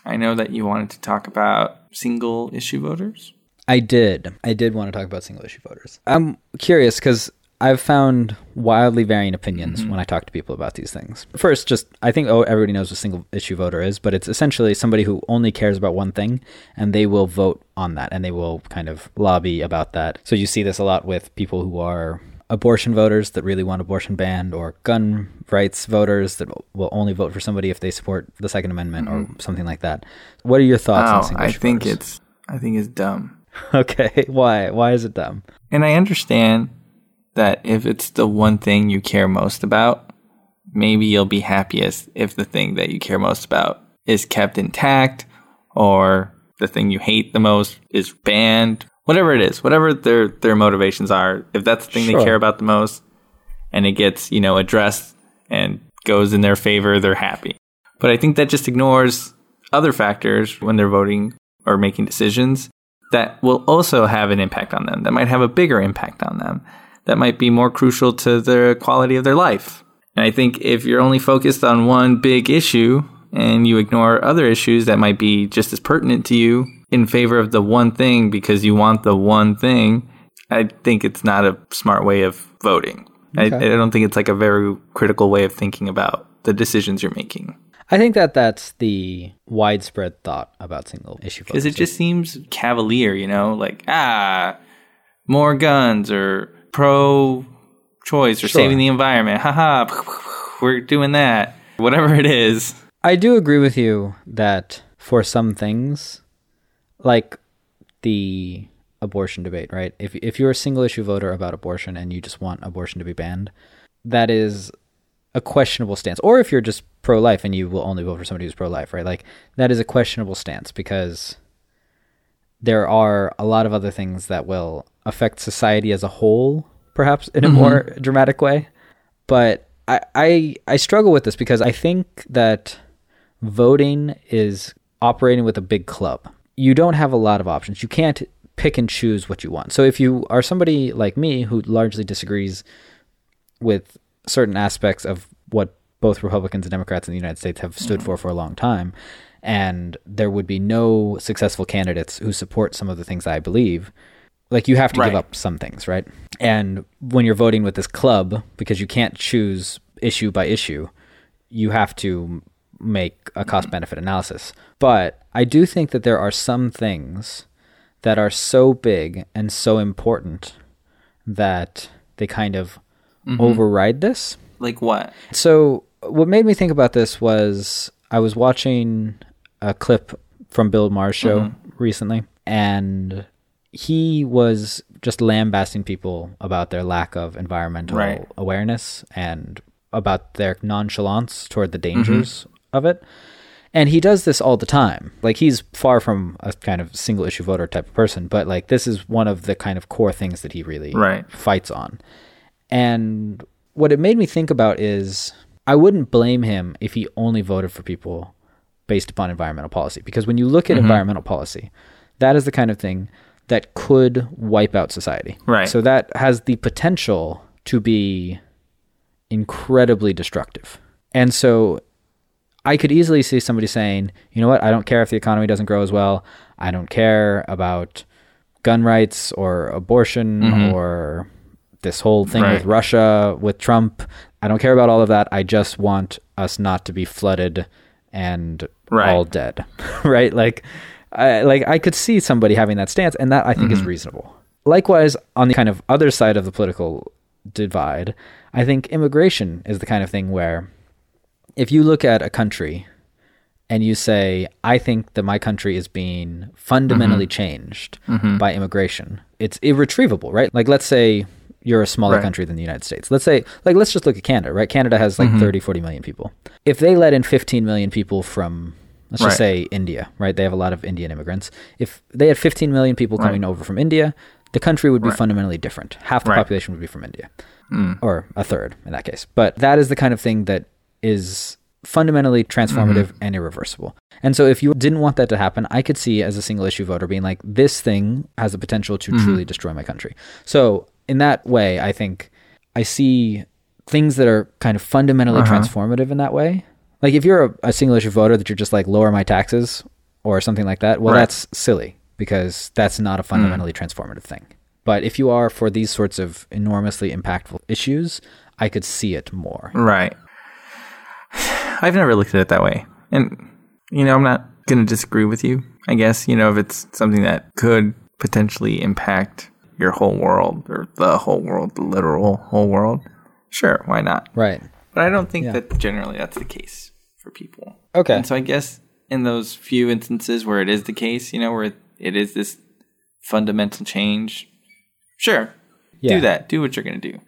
I know that you wanted to talk about single issue voters. I did. I did want to talk about single issue voters. I'm curious because I've found wildly varying opinions mm-hmm. when I talk to people about these things. First, just I think oh everybody knows what a single issue voter is, but it's essentially somebody who only cares about one thing and they will vote on that and they will kind of lobby about that. So you see this a lot with people who are abortion voters that really want abortion banned or gun rights voters that will only vote for somebody if they support the second amendment or mm-hmm. something like that. What are your thoughts on Oh, single I issue think voters? it's I think it's dumb. <laughs> Okay, why? Why is it dumb? And I understand that if it's the one thing you care most about, maybe you'll be happiest if the thing that you care most about is kept intact or the thing you hate the most is banned. Whatever it is, whatever their their motivations are, if that's the thing Sure. they care about the most and it gets, you know, addressed and goes in their favor, they're happy. But I think that just ignores other factors when they're voting or making decisions that will also have an impact on them, that might have a bigger impact on them, that might be more crucial to the quality of their life. And I think if you're only focused on one big issue and you ignore other issues that might be just as pertinent to you in favor of the one thing because you want the one thing, I think it's not a smart way of voting. I, I don't think it's like a very critical way of thinking about the decisions you're making. I think that that's the widespread thought about single issue because it just seems cavalier, you know, like ah, more guns or pro-choice or Sure. saving the environment. Haha, we're doing that. Whatever it is, I do agree with you that for some things, like the abortion debate, right? If if you're a single issue voter about abortion and you just want abortion to be banned, that is a questionable stance. Or if you're just pro life and you will only vote for somebody who's pro life, right? Like that is a questionable stance because there are a lot of other things that will affect society as a whole, perhaps in a mm-hmm. more dramatic way. But I, I I struggle with this because I think that voting is operating with a big club. You don't have a lot of options. You can't pick and choose what you want. So if you are somebody like me who largely disagrees with certain aspects of what both Republicans and Democrats in the United States have stood for for a long time, and there would be no successful candidates who support some of the things I believe, like you have to give up some things, right? And when you're voting with this club, because you can't choose issue by issue, you have to make a cost mm-hmm. benefit analysis. But I do think that there are some things that are so big and so important that they kind of mm-hmm. override this. like what? So, what made me think about this was I was watching a clip from Bill Maher's show mm-hmm. recently, and he was just lambasting people about their lack of environmental Right. awareness and about their nonchalance toward the dangers of it. And he does this all the time. Like he's far from a kind of single issue voter type of person, but like this is one of the kind of core things that he really Right. fights on. And what it made me think about is I wouldn't blame him if he only voted for people based upon environmental policy. Because when you look at Mm-hmm. environmental policy, that is the kind of thing that could wipe out society. Right. So that has the potential to be incredibly destructive. And so I could easily see somebody saying, you know what, I don't care if the economy doesn't grow as well. I don't care about gun rights or abortion or this whole thing with Mm-hmm. Russia, with Trump. I don't care about all of that. I just want us not to be flooded and Right. all dead. <laughs> right? Like I like I could see somebody having that stance and that I think Mm-hmm. is reasonable. Likewise, on the kind of other side of the political divide, I think immigration is the kind of thing where if you look at a country and you say, I think that my country is being fundamentally Mm-hmm. changed by immigration, it's irretrievable, right? Like, let's say you're a smaller Right. country than the United States. Let's say, like, let's just look at Canada, right? Canada has Mm-hmm. like 30, 40 million people. If they let in 15 million people from, let's just say India, right? They have a lot of Indian immigrants. If they had 15 million people coming over from India, the country would be fundamentally different. Half the Right. population would be from India hmm. or a third in that case. But that is the kind of thing that is fundamentally transformative mm-hmm. and irreversible. And so if you didn't want that to happen, I could see as a single issue voter being like, this thing has the potential to mm-hmm. truly destroy my country. So in that way, I think I see things that are kind of fundamentally uh-huh. transformative in that way. Like if you're a, a single issue voter that you're just like lower my taxes or something like that, well, Right. that's silly because that's not a hmm. fundamentally transformative thing. But if you are for these sorts of enormously impactful issues, I could see it more. Right. I've never looked at it that way. And, you know, I'm not going to disagree with you. I guess, you know, if it's something that could potentially impact your whole world or the whole world, the literal whole world, sure, why not? Right. But I don't think Yeah. that generally that's the case for people. Okay. And so I guess in those few instances where it is the case, you know, where it is this fundamental change, sure, Yeah. do that. Do what you're going to do.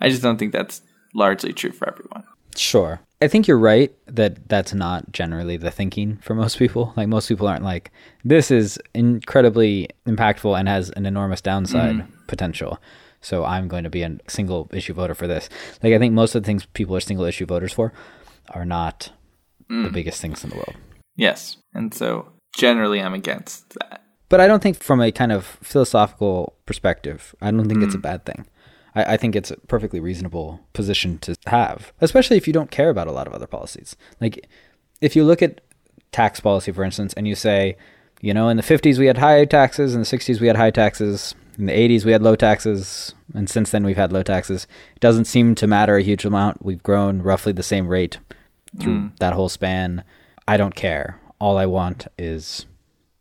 I just don't think that's largely true for everyone. Sure. I think you're right that that's not generally the thinking for most people. Like most people aren't like this is incredibly impactful and has an enormous downside mm-hmm. potential. So I'm going to be a single issue voter for this. Like I think most of the things people are single issue voters for are not the mm. biggest things in the world. Yes. And so generally I'm against that. But I don't think from a kind of philosophical perspective, I don't think it's a mm. bad thing. I, I think it's a perfectly reasonable position to have, especially if you don't care about a lot of other policies. Like if you look at tax policy, for instance, and you say, you know, in the 50s we had high taxes, in the 60s we had high taxes, in the 80s we had low taxes, and since then we've had low taxes. It doesn't seem to matter a huge amount. We've grown roughly the same rate through hmm. that whole span. I don't care. All I want is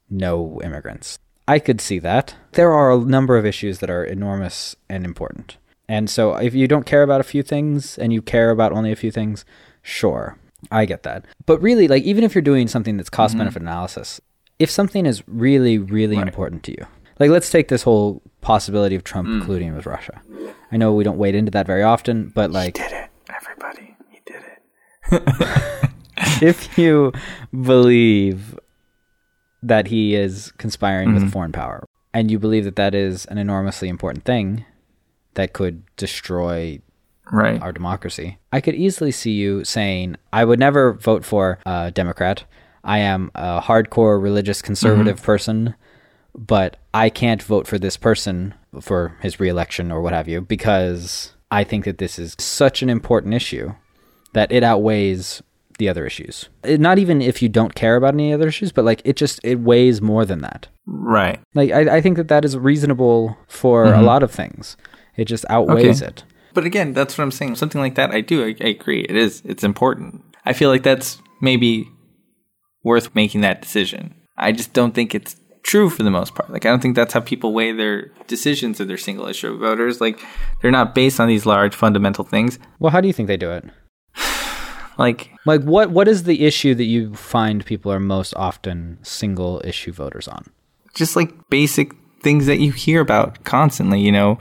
no immigrants. I could see that. There are a number of issues that are enormous and important. And so if you don't care about a few things and you care about only a few things, sure, I get that. But really, like, even if you're doing something that's cost mm-hmm. benefit analysis, if something is really, really important to you, like, let's take this whole possibility of Trump mm. colluding with Russia. I know we don't wade into that very often, but like, he Did it, everybody. He did it. <laughs> if you believe that he is conspiring with a foreign power and you believe that that is an enormously important thing that could destroy Right. our democracy, I could easily see you saying, I would never vote for a Democrat. I am a hardcore religious mm-hmm. conservative person, but I can't vote for this person for his reelection or what have you because I think that this is such an important issue that it outweighs the other issues. It, not even if you don't care about any other issues, but like it just it weighs more than that. Right. Like I, I think that that is reasonable for a mm-hmm. lot of things. It just outweighs Okay. it. But again, that's what I'm saying. Something like that, I do. I, I agree. It is. It's important. I feel like that's maybe worth making that decision. I just don't think it's true for the most part. Like I don't think that's how people weigh their decisions of their single issue voters. Like they're not based on these large fundamental things. Well, how do you think they do it? <sighs> Like Like what what is the issue that you find people are most often single issue voters on? just like basic things that you hear about constantly, you know,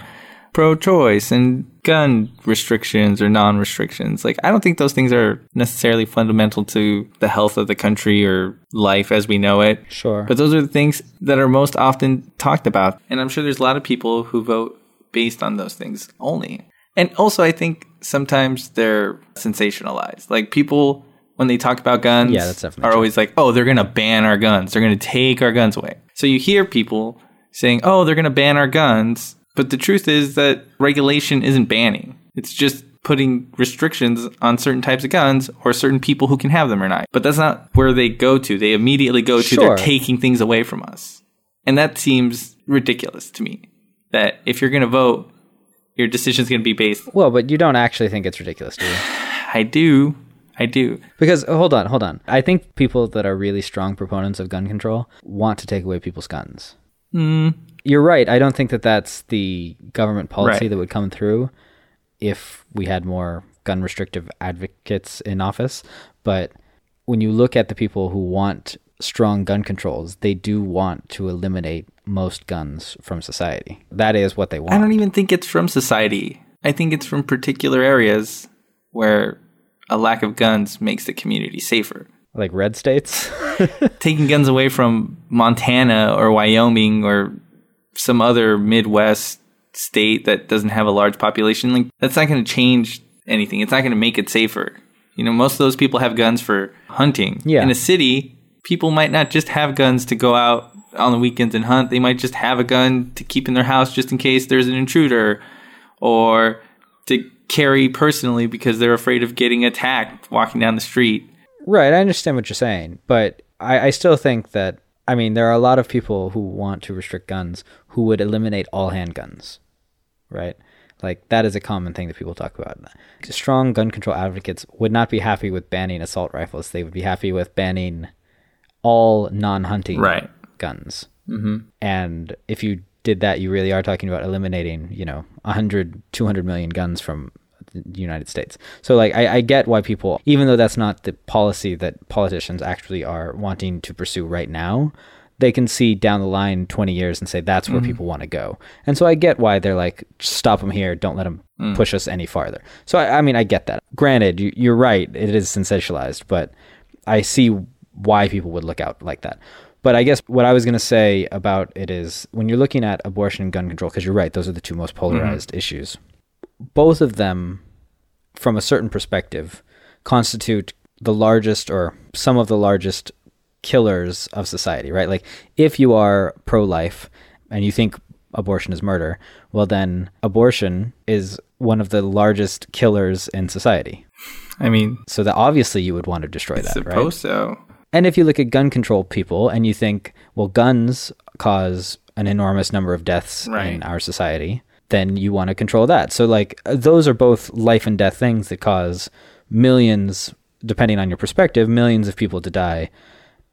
pro choice and gun restrictions or non restrictions. Like, I don't think those things are necessarily fundamental to the health of the country or life as we know it. Sure. But those are the things that are most often talked about. And I'm sure there's a lot of people who vote based on those things only. And also, I think sometimes they're sensationalized. Like, people, when they talk about guns, Yeah, that's definitely are true. always like, oh, they're going to ban our guns. They're going to take our guns away. So you hear people saying, oh, they're going to ban our guns. But the truth is that regulation isn't banning. It's just putting restrictions on certain types of guns or certain people who can have them or not. But that's not where they go to. They immediately go to Sure. they're taking things away from us. And that seems ridiculous to me. That if you're going to vote, your decision's going to be based. Well, but you don't actually think it's ridiculous, do you? <sighs> I do. I do. Because hold on, hold on. I think people that are really strong proponents of gun control want to take away people's guns. Hmm. You're right. I don't think that that's the government policy Right. that would come through if we had more gun restrictive advocates in office. But when you look at the people who want strong gun controls, they do want to eliminate most guns from society. That is what they want. I don't even think it's from society. I think it's from particular areas where a lack of guns makes the community safer. like red states. <laughs> Taking guns away from Montana or Wyoming or some other Midwest state that doesn't have a large population, like that's not going to change anything. It's not going to make it safer. You know, most of those people have guns for hunting. Yeah. In a city, people might not just have guns to go out on the weekends and hunt. They might just have a gun to keep in their house just in case there's an intruder or to carry personally because they're afraid of getting attacked walking down the street. Right, I understand what you're saying, but I, I still think that I mean there are a lot of people who want to restrict guns who would eliminate all handguns. Right? Like that is a common thing that people talk about. Strong gun control advocates would not be happy with banning assault rifles. They would be happy with banning all non-hunting Right. guns. Mm-hmm. And if you did that, you really are talking about eliminating, you know, 100, 200 million guns from the United States. So, like, I, I get why people, even though that's not the policy that politicians actually are wanting to pursue right now, they can see down the line 20 years and say that's where mm-hmm. people want to go. And so I get why they're like, stop them here, don't let them mm. push us any farther. So, I, I mean, I get that. Granted, you, you're right, it is sensationalized, but I see why people would look out like that. But I guess what I was going to say about it is when you're looking at abortion and gun control, because you're right, those are the two most mm-hmm. polarized issues. Both of them, from a certain perspective, constitute the largest or some of the largest killers of society, right? Like if you are pro life and you think abortion is murder, well, then abortion is one of the largest killers in society. I mean, So that obviously you would want to destroy that, right? suppose so. And if you look at gun control people and you think, well, guns cause an enormous number of deaths in our society, then you want to control that. So, like, uh, those are both life and death things that cause millions, depending on your perspective, millions of people to die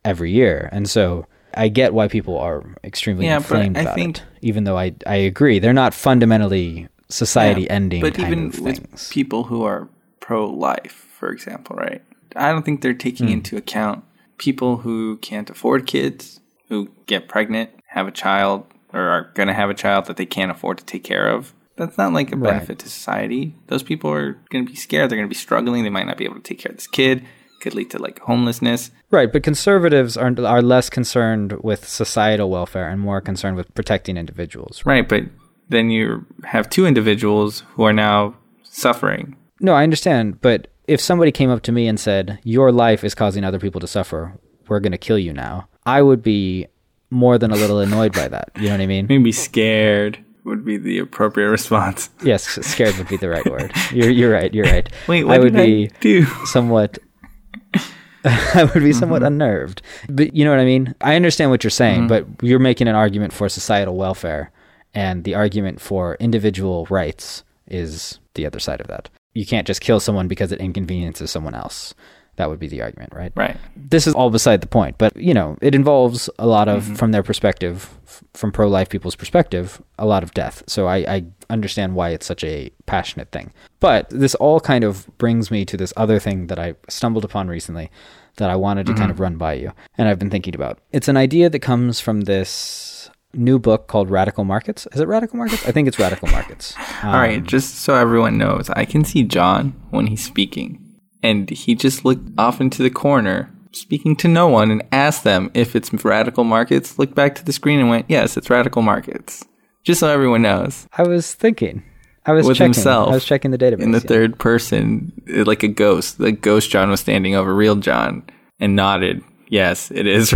every year. And so I get why people are extremely Yeah, but inflamed I about think- it, even though I, I agree. They're not fundamentally society Yeah, ending But even with things. people who are pro life, for example, right? I don't think they're taking Hmm. into account people who can't afford kids, who get pregnant, have a child, or are going to have a child that they can't afford to take care of. That's not like a Right. benefit to society. Those people are going to be scared. They're going to be struggling. They might not be able to take care of this kid. Could lead to like homelessness. Right, but conservatives are are less concerned with societal welfare and more concerned with protecting individuals. Right. But then you have two individuals who are now suffering. No, I understand, but if somebody came up to me and said, "Your life is causing other people to suffer. We're going to kill you now." I would be more than a little annoyed by that. You know what I mean? Maybe scared would be the appropriate response. Yes, scared would be the right word. You're you're right. You're right. <laughs> Wait, what I would be I do? somewhat <laughs> I would be Mm-hmm. somewhat unnerved. But you know what I mean? I understand what you're saying, Mm-hmm. but you're making an argument for societal welfare and the argument for individual rights is the other side of that. You can't just kill someone because it inconveniences someone else. That would be the argument, right? Right. This is all beside the point, but you know, it involves a lot of Mm-hmm. from their perspective, f- from pro-life people's perspective, a lot of death. So I, I understand why it's such a passionate thing. But this all kind of brings me to this other thing that I stumbled upon recently that I wanted to kind of run by you and I've been thinking about. It's an idea that comes from this new book called Radical Markets. Is it Radical Markets? I think it's Radical Markets. Um, <laughs> All right, just so everyone knows, I can see John when he's speaking, and he just looked off into the corner, speaking to no one, and asked them if it's Radical Markets. Looked back to the screen and went, "Yes, it's Radical Markets." Just so everyone knows. I was thinking. I was with checking. himself I was checking the database in the yeah. third person, like a ghost. The ghost John was standing over real John and nodded. Yes, it is.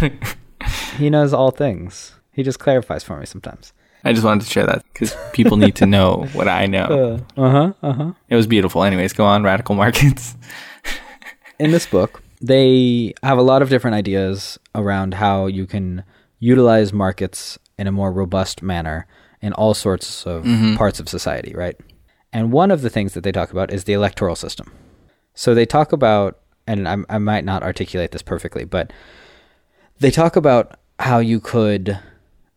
<laughs> he knows all things. He just clarifies for me sometimes. I just wanted to share that because people need to know what I know. <laughs> Uh huh. Uh huh. It was beautiful. Anyways, go on. Radical markets. In this book, they have a lot of different ideas around how you can utilize markets in a more robust manner in all sorts of Mm-hmm. parts of society, right? And one of the things that they talk about is the electoral system. So they talk about, and I, I might not articulate this perfectly, but they talk about how you could,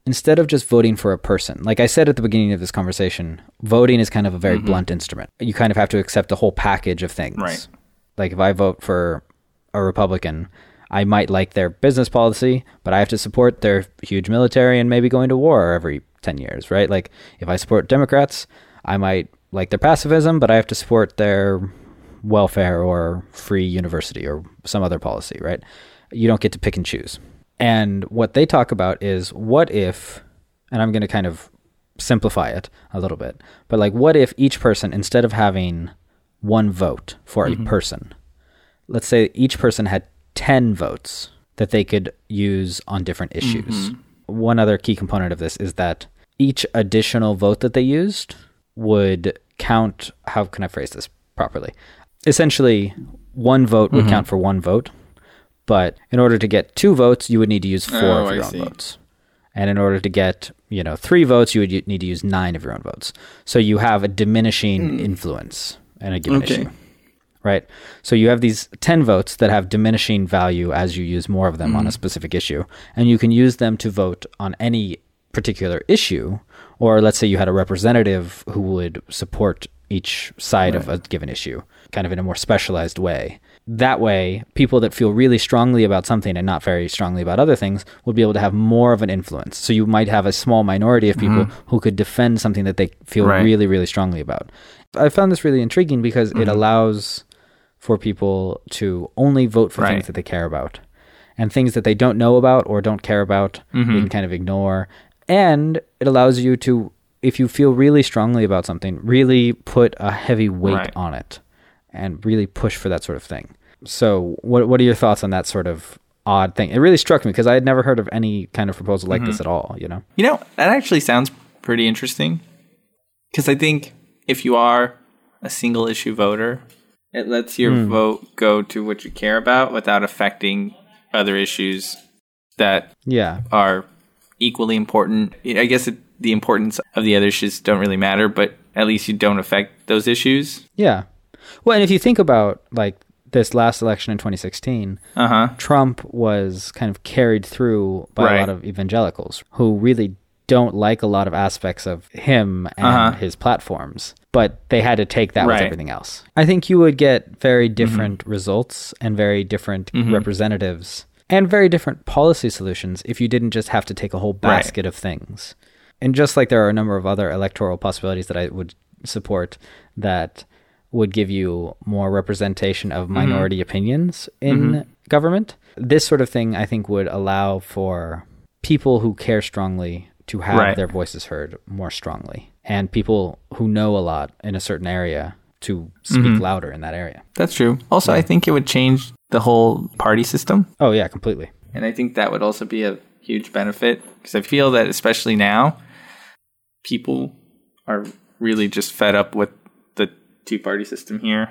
instead of just voting for a person, like I said at the beginning of this conversation, voting is kind of a very blunt instrument. You kind of have to accept the whole package of things. Right. Like if I vote for a Republican, I might like their business policy, but I have to support their huge military and maybe going to war every 10 years, right? Like if I support Democrats, I might like their pacifism, but I have to support their welfare or free university or some other policy, right? You don't get to pick and choose. And what they talk about is what if, and I'm going to kind of simplify it a little bit, but like what if each person, instead of having one vote for a mm-hmm. person, let's say each person had 10 votes that they could use on different mm-hmm. issues. One other key component of this is that each additional vote that they used would count. How can I phrase this properly? Essentially, one vote would mm-hmm. count for one vote, but in order to get two votes, you would need to use four Oh, of I your own see. votes. And in order to get, you know, three votes, you would need to use nine of your own votes. So you have a diminishing mm. influence in a given Okay. issue right? So you have these 10 votes that have diminishing value as you use more of them on a mm. specific issue, and you can use them to vote on any particular issue, or let's say you had a representative who would support each side of a given issue, kind of in a more specialized way. That way, people that feel really strongly about something and not very strongly about other things would be able to have more of an influence. So you might have a small minority of people mm-hmm. who could defend something that they feel Right. really, really strongly about. I found this really intriguing because it mm-hmm. allows for people to only vote for Right. things that they care about and things that they don't know about or don't care about they mm-hmm. can kind of ignore and it allows you to if you feel really strongly about something really put a heavy weight Right. on it and really push for that sort of thing so what what are your thoughts on that sort of odd thing it really struck me because i had never heard of any kind of proposal like this mm-hmm. at all you know You know, that actually sounds pretty interesting. Because I think if you are a single issue voter, it lets your hmm. vote go to what you care about without affecting other issues that yeah are equally important. I guess it, the importance of the other issues don't really matter, but at least you don't affect those issues. yeah well and if you think about like this last election in 2016 Uh huh. Trump was kind of carried through by a lot of evangelicals who really don't like a lot of aspects of him and Uh-huh. his platforms, but they had to take that with everything else. I think you would get very different results and very different representatives and very different policy solutions if you didn't just have to take a whole Right. basket of things. And just like there are a number of other electoral possibilities that I would support that would give you more representation of mm-hmm. minority opinions in mm-hmm. government, this sort of thing I think would allow for people who care strongly to have Right. their voices heard more strongly and people who know a lot in a certain area to speak mm-hmm. louder in that area. That's true. Also, I think it would change the whole party system. Oh yeah, completely. And I think that would also be a huge benefit because I feel that, especially now, people are really just fed up with two party system here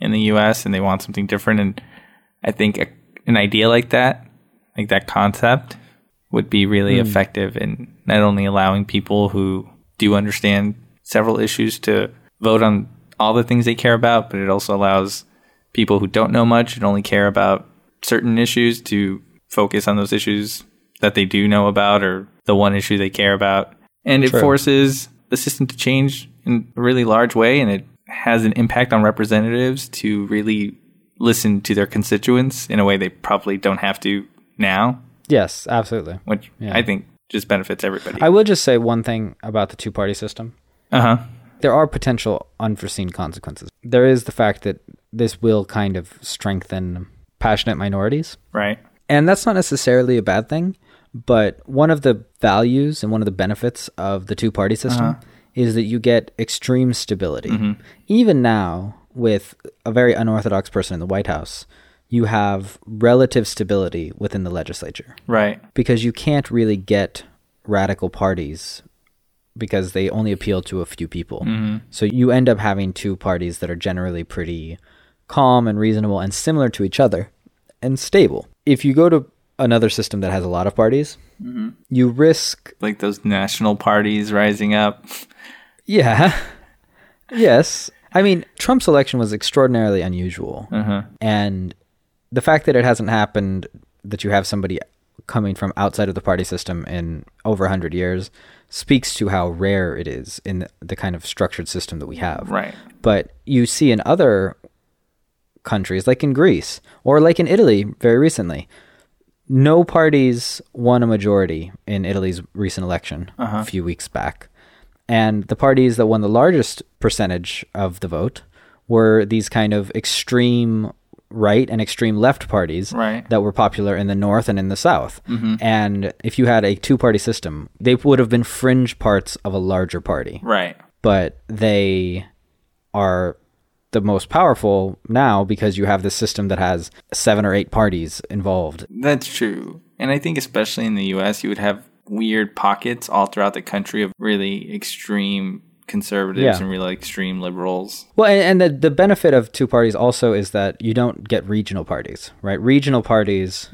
in the US and they want something different. And I think a, an idea like that, like that concept, would be really hmm. effective in not only allowing people who do understand several issues to vote on all the things they care about, but it also allows people who don't know much and only care about certain issues to focus on those issues that they do know about or the one issue they care about. And it True. forces the system to change in a really large way and it has an impact on representatives to really listen to their constituents in a way they probably don't have to now, Yes, absolutely. which Yeah. I think just benefits everybody. I will just say one thing about the two party system. Uh huh. There are potential unforeseen consequences. There is the fact that this will kind of strengthen passionate minorities. Right. And that's not necessarily a bad thing, but one of the values and one of the benefits of the two party system is that you get extreme stability. Mm-hmm. Even now, with a very unorthodox person in the White House, you have relative stability within the legislature Right. because you can't really get radical parties because they only appeal to a few people. Mm-hmm. So you end up having two parties that are generally pretty calm and reasonable and similar to each other and stable. If you go to another system that has a lot of parties, mm-hmm. you risk Like those national parties rising up. <laughs> yeah. <laughs> yes. I mean, Trump's election was extraordinarily unusual. Uh-huh. And the fact that it hasn't happened, that you have somebody coming from outside of the party system in over 100 years, speaks to how rare it is in the, the kind of structured system that we have. Right. But you see in other countries, like in Greece or like in Italy very recently, no parties won a majority in Italy's recent election a few weeks back. And the parties that won the largest percentage of the vote were these kind of extreme right and extreme left parties Right. that were popular in the north and in the south. Mm-hmm. And if you had a two party system, they would have been fringe parts of a larger party Right. but they are the most powerful now because you have this system that has seven or eight parties involved. That's true. And I think especially in the US you would have weird pockets all throughout the country of really extreme conservatives Yeah. and really extreme liberals. Well, and, and the, the benefit of two parties also is that you don't get regional parties, right? Regional parties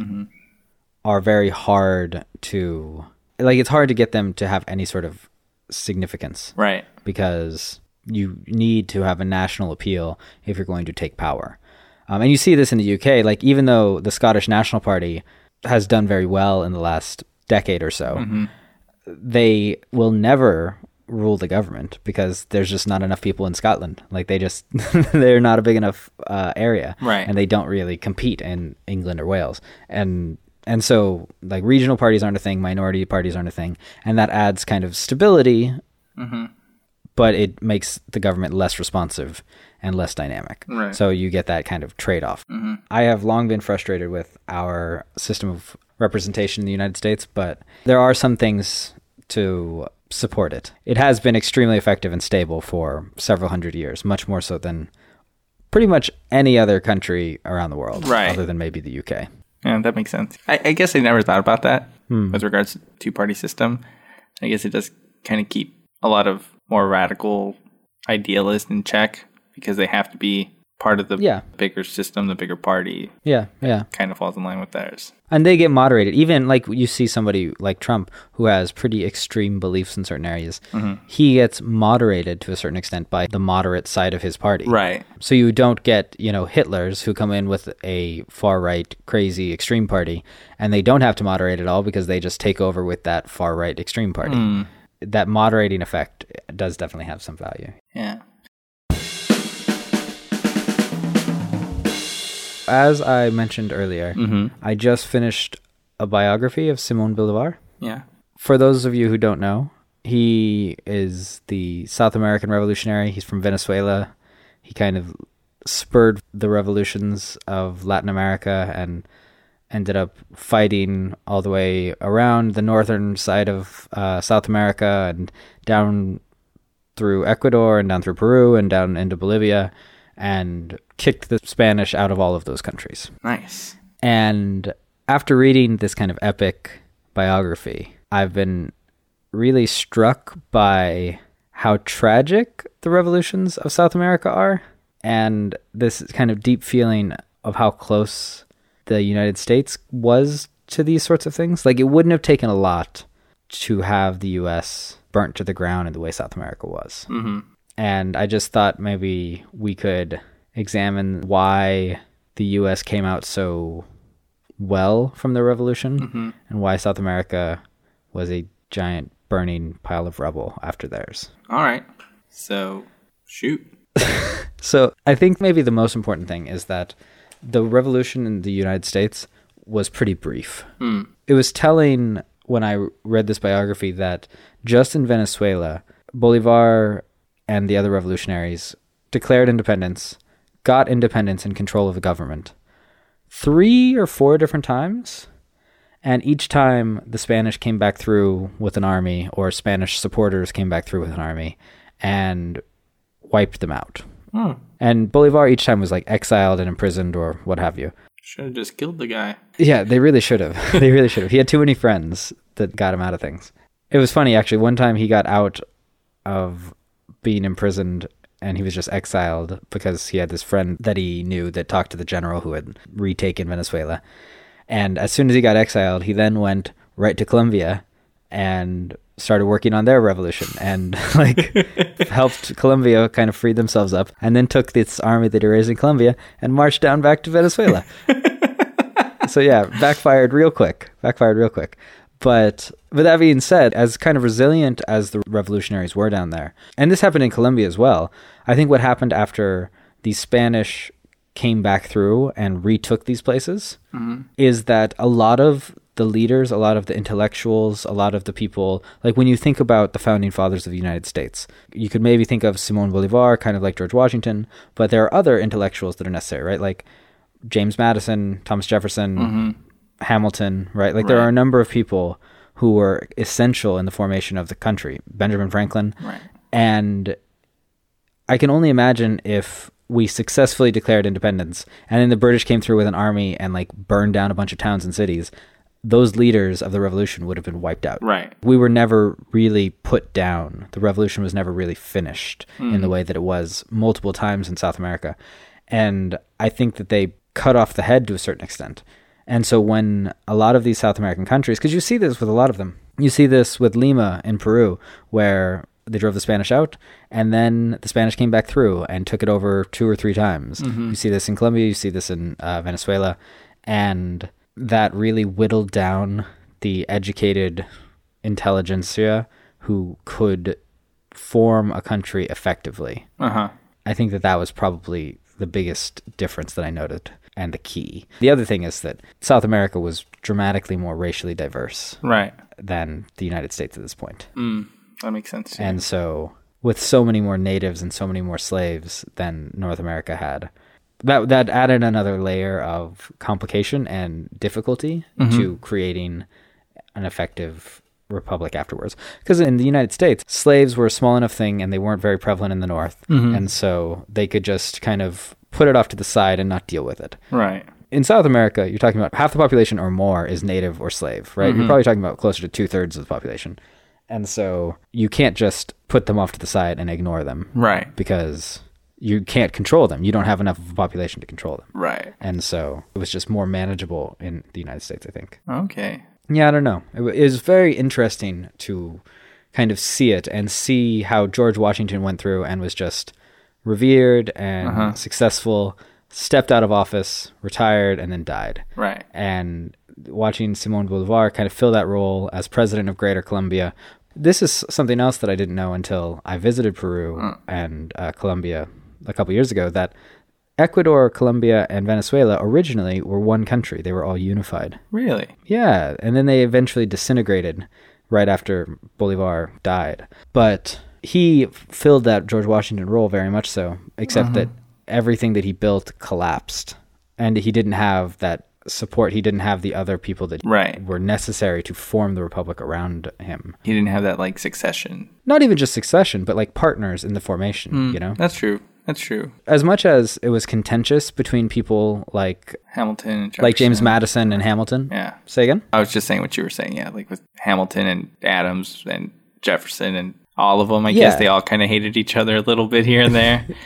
are very hard to, like, it's hard to get them to have any sort of significance Right. because you need to have a national appeal if you're going to take power. Um, and you see this in the UK. Like, even though the Scottish National Party has done very well in the last decade or so, they will never rule the government because there's just not enough people in Scotland. Like, they just, <laughs> they're not a big enough uh, area. Right. And they don't really compete in England or Wales. And and so, like, regional parties aren't a thing, minority parties aren't a thing. And that adds kind of stability but it makes the government less responsive and less dynamic. Right. So you get that kind of trade off. Mm-hmm. I have long been frustrated with our system of representation in the United States, but there are some things to support it. It has been extremely effective and stable for several hundred years, much more so than pretty much any other country around the world, Right. other than maybe the UK. Yeah, that makes sense. I, I guess I never thought about that hmm. with regards to two party system. I guess it does kind of keep a lot of more radical idealists in check because they have to be part of the Yeah. bigger system, the bigger party Yeah, yeah. kind of falls in line with theirs. And they get moderated. Even like you see somebody like Trump who has pretty extreme beliefs in certain areas. Mm-hmm. He gets moderated to a certain extent by the moderate side of his party. Right. So you don't get, you know, Hitlers who come in with a far right, crazy extreme party and they don't have to moderate at all because they just take over with that far right extreme party. Hmm. That moderating effect does definitely have some value. Yeah. As I mentioned earlier, I just finished a biography of Simon Bolivar. Yeah. For those of you who don't know, he is the South American revolutionary. He's from Venezuela. He kind of spurred the revolutions of Latin America and ended up fighting all the way around the northern side of uh, South America and down through Ecuador and down through Peru and down into Bolivia and kicked the Spanish out of all of those countries. Nice. And after reading this kind of epic biography, I've been really struck by how tragic the revolutions of South America are and this kind of deep feeling of how close the United States was to these sorts of things. Like it wouldn't have taken a lot to have the US burnt to the ground in the way South America was. Mm-hmm. And I just thought maybe we could examine why the US came out so well from the revolution mm-hmm. and why South America was a giant burning pile of rubble after theirs. All right. So, shoot. <laughs> So I think maybe the most important thing is that the revolution in the United States was pretty brief. Hmm. It was telling when I read this biography that just in Venezuela, Bolivar and the other revolutionaries declared independence, got independence and control of the government three or four different times. And each time the Spanish came back through with an army, or Spanish supporters came back through with an army and wiped them out. Hmm. And Bolivar each time was like exiled and imprisoned or what have you. Should have just killed the guy. Yeah, they really should have. <laughs> they really should have. He had too many friends that got him out of things. It was funny actually. One time he got out of being imprisoned and he was just exiled because he had this friend that he knew that talked to the general who had retaken Venezuela. And as soon as he got exiled, he then went right to Colombia and started working on their revolution and <laughs> like <laughs> helped Colombia kind of free themselves up and then took this army that he raised in Colombia and marched down back to Venezuela. <laughs> so yeah, backfired real quick. Backfired real quick. But with that being said, as kind of resilient as the revolutionaries were down there, and this happened in Colombia as well, I think what happened after the Spanish came back through and retook these places Mm-hmm. is that a lot of the leaders, a lot of the intellectuals, a lot of the people, like when you think about the founding fathers of the United States, you could maybe think of Simon Bolivar, kind of like George Washington, but there are other intellectuals that are necessary, right? Like James Madison, Thomas Jefferson, Hamilton, right? Like there are a number of people who were essential in the formation of the country. Benjamin Franklin. Right. And I can only imagine if we successfully declared independence and then the British came through with an army and like burned down a bunch of towns and cities, those leaders of the revolution would have been wiped out. Right. We were never really put down. The revolution was never really finished in the hmm. way that it was multiple times in South America. And I think that they cut off the head to a certain extent. And so when a lot of these South American countries, because you see this with a lot of them, you see this with Lima in Peru, where they drove the Spanish out, and then the Spanish came back through and took it over two or three times. You see this in Colombia, you see this in uh, Venezuela, and that really whittled down the educated intelligentsia who could form a country effectively. Uh huh. I think that that was probably the biggest difference that I noted and the key. The other thing is that South America was dramatically more racially diverse Right. than the United States at this point. Mm. That makes sense. too. And so, with so many more natives and so many more slaves than North America had, that that added another layer of complication and difficulty to creating an effective republic afterwards. Because in the United States, slaves were a small enough thing and they weren't very prevalent in the North, mm-hmm. and so they could just kind of put it off to the side and not deal with it right. in South America, you're talking about half the population or more is native or slave, right? You're mm-hmm. probably talking about closer to two thirds of the population. And so you can't just put them off to the side and ignore them Right. because you can't control them. You don't have enough of a population to control them. Right. And so it was just more manageable in the United States, I think. Okay. Yeah, I don't know. It, was very interesting to kind of see it and see how George Washington went through and was just revered and successful, stepped out of office, retired, and then died. Right. And watching Simon Bolivar kind of fill that role as president of Greater Colombia. This is something else that I didn't know until I visited Peru and uh, Colombia a couple years ago that Ecuador, Colombia, and Venezuela originally were one country. They were all unified. Really. Yeah, and then they eventually disintegrated right after Bolivar died. But he filled that George Washington role very much so, except that uh-huh. everything that he built collapsed. And he didn't have that support. He didn't have the other people that Right. were necessary to form the republic around him. He didn't have that like succession. Not even just succession, but like partners in the formation, hmm. you know? That's true. That's true. As much as it was contentious between people like Hamilton and like James Madison and Hamilton. Yeah. Say again? I was just saying what you were saying. Yeah, like with Hamilton and Adams and Jefferson and all of them. I guess they all kind of hated each other a little bit here and there. <laughs>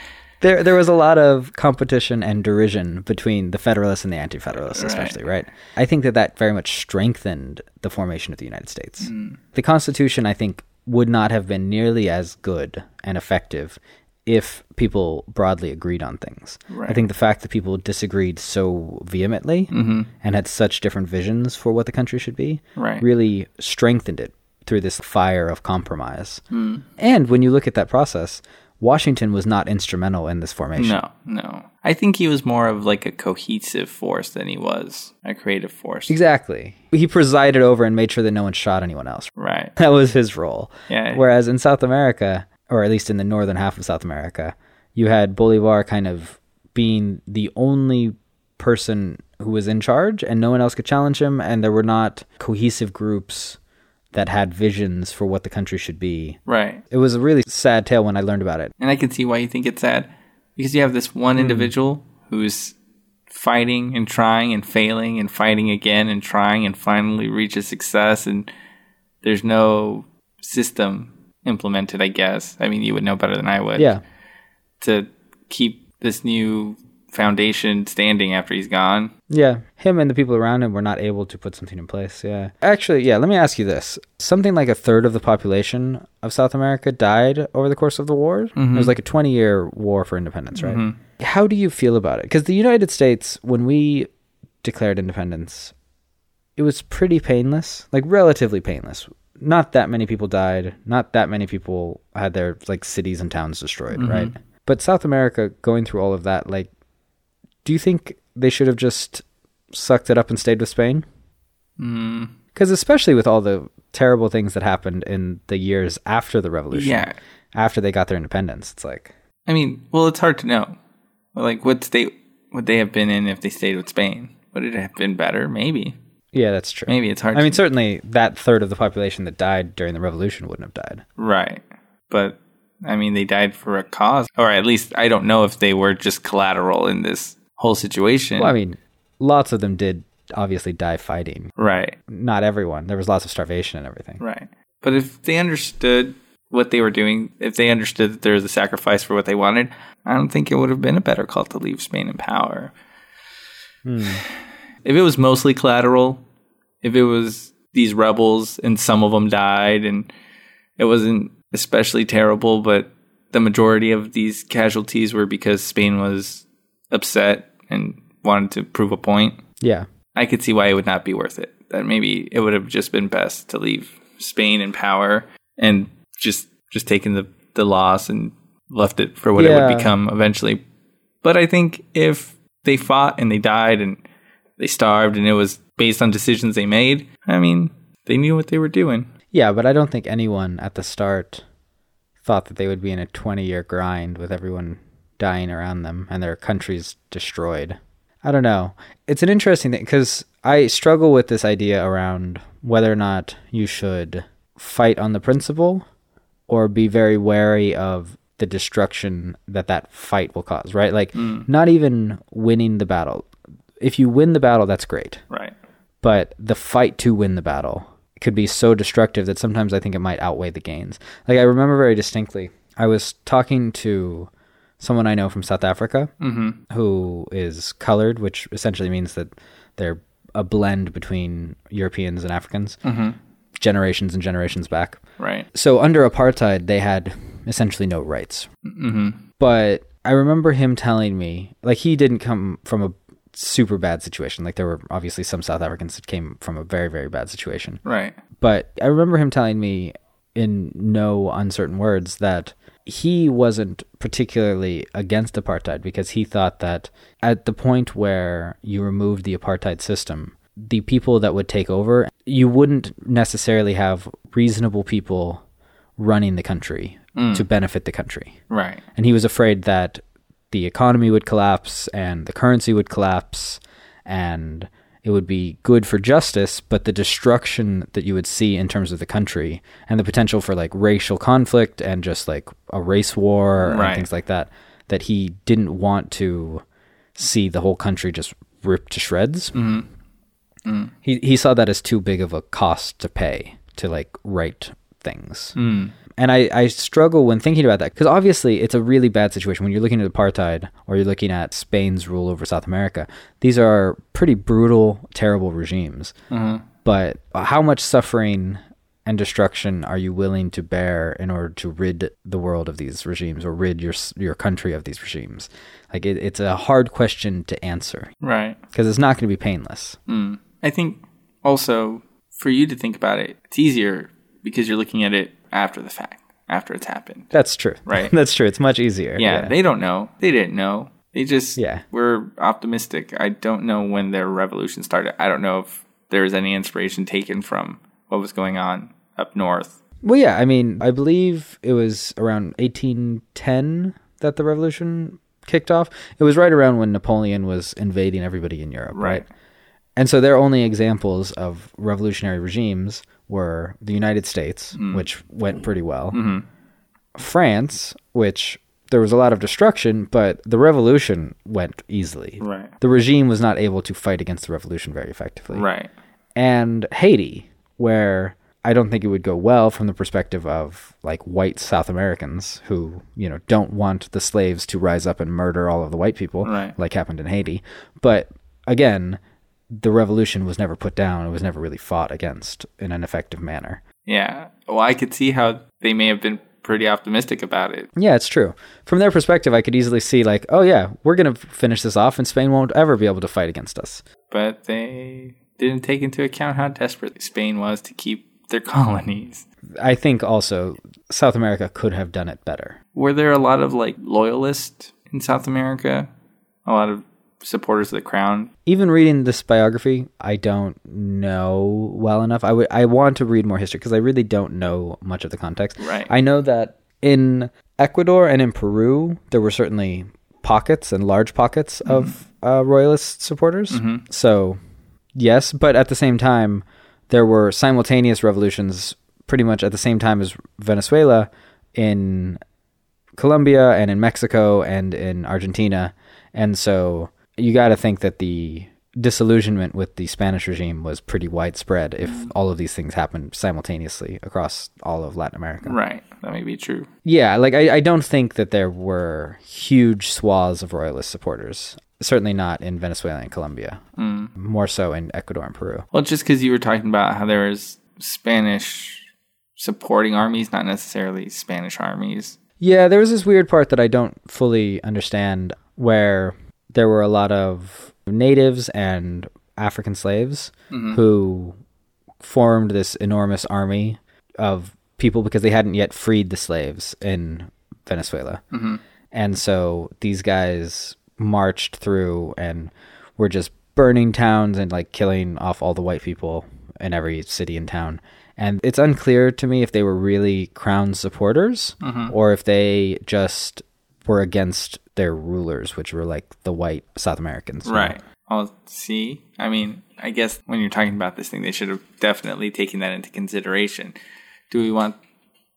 There, there was a lot of competition and derision between the Federalists and the Anti-Federalists, Right. especially, right? I think that that very much strengthened the formation of the United States. Mm. The Constitution, I think, would not have been nearly as good and effective if people broadly agreed on things. I think the fact that people disagreed so vehemently mm-hmm. and had such different visions for what the country should be Right. really strengthened it through this fire of compromise. Hmm. And when you look at that process, Washington was not instrumental in this formation. No, no. I think he was more of like a cohesive force than he was a creative force. Exactly. He presided over and made sure that no one shot anyone else. Right. That was his role. Yeah. Whereas in South America, or at least in the northern half of South America, you had Bolivar kind of being the only person who was in charge and no one else could challenge him and there were not cohesive groups that had visions for what the country should be. Right. It was a really sad tale when I learned about it. And I can see why you think it's sad. Because you have this one hmm. individual who's fighting and trying and failing and fighting again and trying and finally reaches success and there's no system implemented, I guess. I mean, you would know better than I would. Yeah. To keep this new foundation standing after he's gone. Yeah, him and the people around him were not able to put something in place. Yeah. Actually, yeah, let me ask you this. Something like a third of the population of South America died over the course of the war. Mm-hmm. It was like a 20 year war for independence, right? Mm-hmm. How do you feel about it? Because the United States, when we declared independence, it was pretty painless, like relatively painless. Not that many people died, not that many people had their like cities and towns destroyed, mm-hmm. right? But South America going through all of that, like do you think they should have just sucked it up and stayed with Spain? Mm. Because especially with all the terrible things that happened in the years after the revolution, Yeah. after they got their independence, it's like, I mean, well, it's hard to know. Like, what state would they have been in if they stayed with Spain? Would it have been better? Maybe. Yeah, that's true. Maybe it's hard I mean, certainly that third of the population that died during the revolution wouldn't have died. Right. But, I mean, they died for a cause. Or at least, I don't know if they were just collateral in this whole situation. Well, I mean, lots of them did obviously die fighting. right. Not everyone. There was lots of starvation and everything. Right. But if they understood what they were doing, if they understood that there was a sacrifice for what they wanted, I don't think it would have been a better call to leave Spain in power. If it was mostly collateral, if it was these rebels and some of them died and it wasn't especially terrible, but the majority of these casualties were because Spain was upset and wanted to prove a point. Yeah. I could see why it would not be worth it. That maybe it would have just been best to leave Spain in power and just just taken the, the loss and left it for what it would become eventually. But I think if they fought and they died and they starved and it was based on decisions they made, I mean, they knew what they were doing. Yeah, but I don't think anyone at the start thought that they would be in a 20 year grind with everyone dying around them and their countries destroyed. I don't know. It's an interesting thing because I struggle with this idea around whether or not you should fight on the principle or be very wary of the destruction that that fight will cause, right? Like, mm. not even winning the battle. If you win the battle, that's great Right. but the fight to win the battle could be so destructive that sometimes I think it might outweigh the gains. Like I remember very distinctly, I was talking to someone I know from South Africa who is colored, which essentially means that they're a blend between Europeans and Africans, generations and generations back. Right. So under apartheid, they had essentially no rights. Mm-hmm. But I remember him telling me, like, he didn't come from a super bad situation. Like, there were obviously some South Africans that came from a very, very bad situation. Right. But I remember him telling me in no uncertain words that he wasn't particularly against apartheid because he thought that at the point where you removed the apartheid system, the people that would take over, you wouldn't necessarily have reasonable people running the country mm. to benefit the country. Right. And he was afraid that the economy would collapse and the currency would collapse and it would be good for justice, but the destruction that you would see in terms of the country and the potential for like racial conflict and just like a race war and things like that, that he didn't want to see the whole country just ripped to shreds. Mm-hmm. Mm-hmm. He he saw that as too big of a cost to pay to like right things. Mm. And I, I struggle when thinking about that because obviously it's a really bad situation when you're looking at apartheid or you're looking at Spain's rule over South America. These are pretty brutal, terrible regimes. Mm-hmm. But how much suffering and destruction are you willing to bear in order to rid the world of these regimes or rid your your country of these regimes? Like it, it's a hard question to answer Right. because it's not going to be painless. Mm. I think also for you to think about it, it's easier because you're looking at it after the fact. after it's happened. That's true. <laughs> Right. That's true. It's much easier. Yeah, they don't know. They didn't know. They just Yeah. were optimistic. I don't know when their revolution started. I don't know if there was any inspiration taken from what was going on up north. Well, yeah. I mean, I believe it was around 1810 that the revolution kicked off. It was right around when Napoleon was invading everybody in Europe, right? Right. And so their only examples of revolutionary regimes were the United States, mm-hmm. which went pretty well, mm-hmm. France, which there was a lot of destruction, but the revolution went easily. Right. The regime was not able to fight against the revolution very effectively. Right. And Haiti, where I don't think it would go well from the perspective of like white South Americans who, you know, don't want the slaves to rise up and murder all of the white people, Right. like happened in Haiti. But again, the revolution was never put down. It was never really fought against in an effective manner. Yeah. Well, I could see how they may have been pretty optimistic about it. Yeah, it's true. From their perspective, I could easily see like, oh yeah, we're going to finish this off and Spain won't ever be able to fight against us. But they didn't take into account how desperate Spain was to keep their <laughs> colonies. I think also South America could have done it better. Were there a lot of like loyalists in South America? A lot of supporters of the crown? even reading this biography, I don't know well enough. I would I want to read more history because I really don't know much of the context. Right. I know that in Ecuador and in Peru, there were certainly pockets and large pockets of uh, royalist supporters. So, yes, but at the same time, there were simultaneous revolutions pretty much at the same time as Venezuela in Colombia and in Mexico and in Argentina. And so you got to think that the disillusionment with the Spanish regime was pretty widespread if mm-hmm. all of these things happened simultaneously across all of Latin America. Right. That may be true. Yeah, like I, I don't think that there were huge swaths of royalist supporters. Certainly not in Venezuela and Colombia. Mm. More so in Ecuador and Peru. Well, just because you were talking about how there was Spanish supporting armies, not necessarily Spanish armies. Yeah, there was this weird part that I don't fully understand where there were a lot of natives and African slaves mm-hmm. who formed this enormous army of people because they hadn't yet freed the slaves in Venezuela. Mm-hmm. And so these guys marched through and were just burning towns and like killing off all the white people in every city and town. And it's unclear to me if they were really crown supporters mm-hmm. or if they just were against their rulers, which were like the white South Americans. Right. I'll see. I mean, I guess when you're talking about this thing, they should have definitely taken that into consideration. Do we want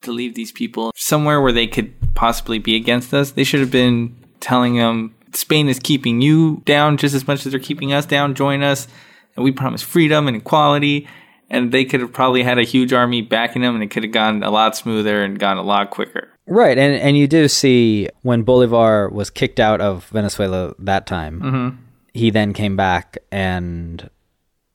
to leave these people somewhere where they could possibly be against us? They should have been telling them Spain is keeping you down just as much as they're keeping us down. Join us, and we promise freedom and equality. And they could have probably had a huge army backing them, and it could have gone a lot smoother and gone a lot quicker. Right, and and you do see when Bolivar was kicked out of Venezuela that time, mm-hmm. he then came back and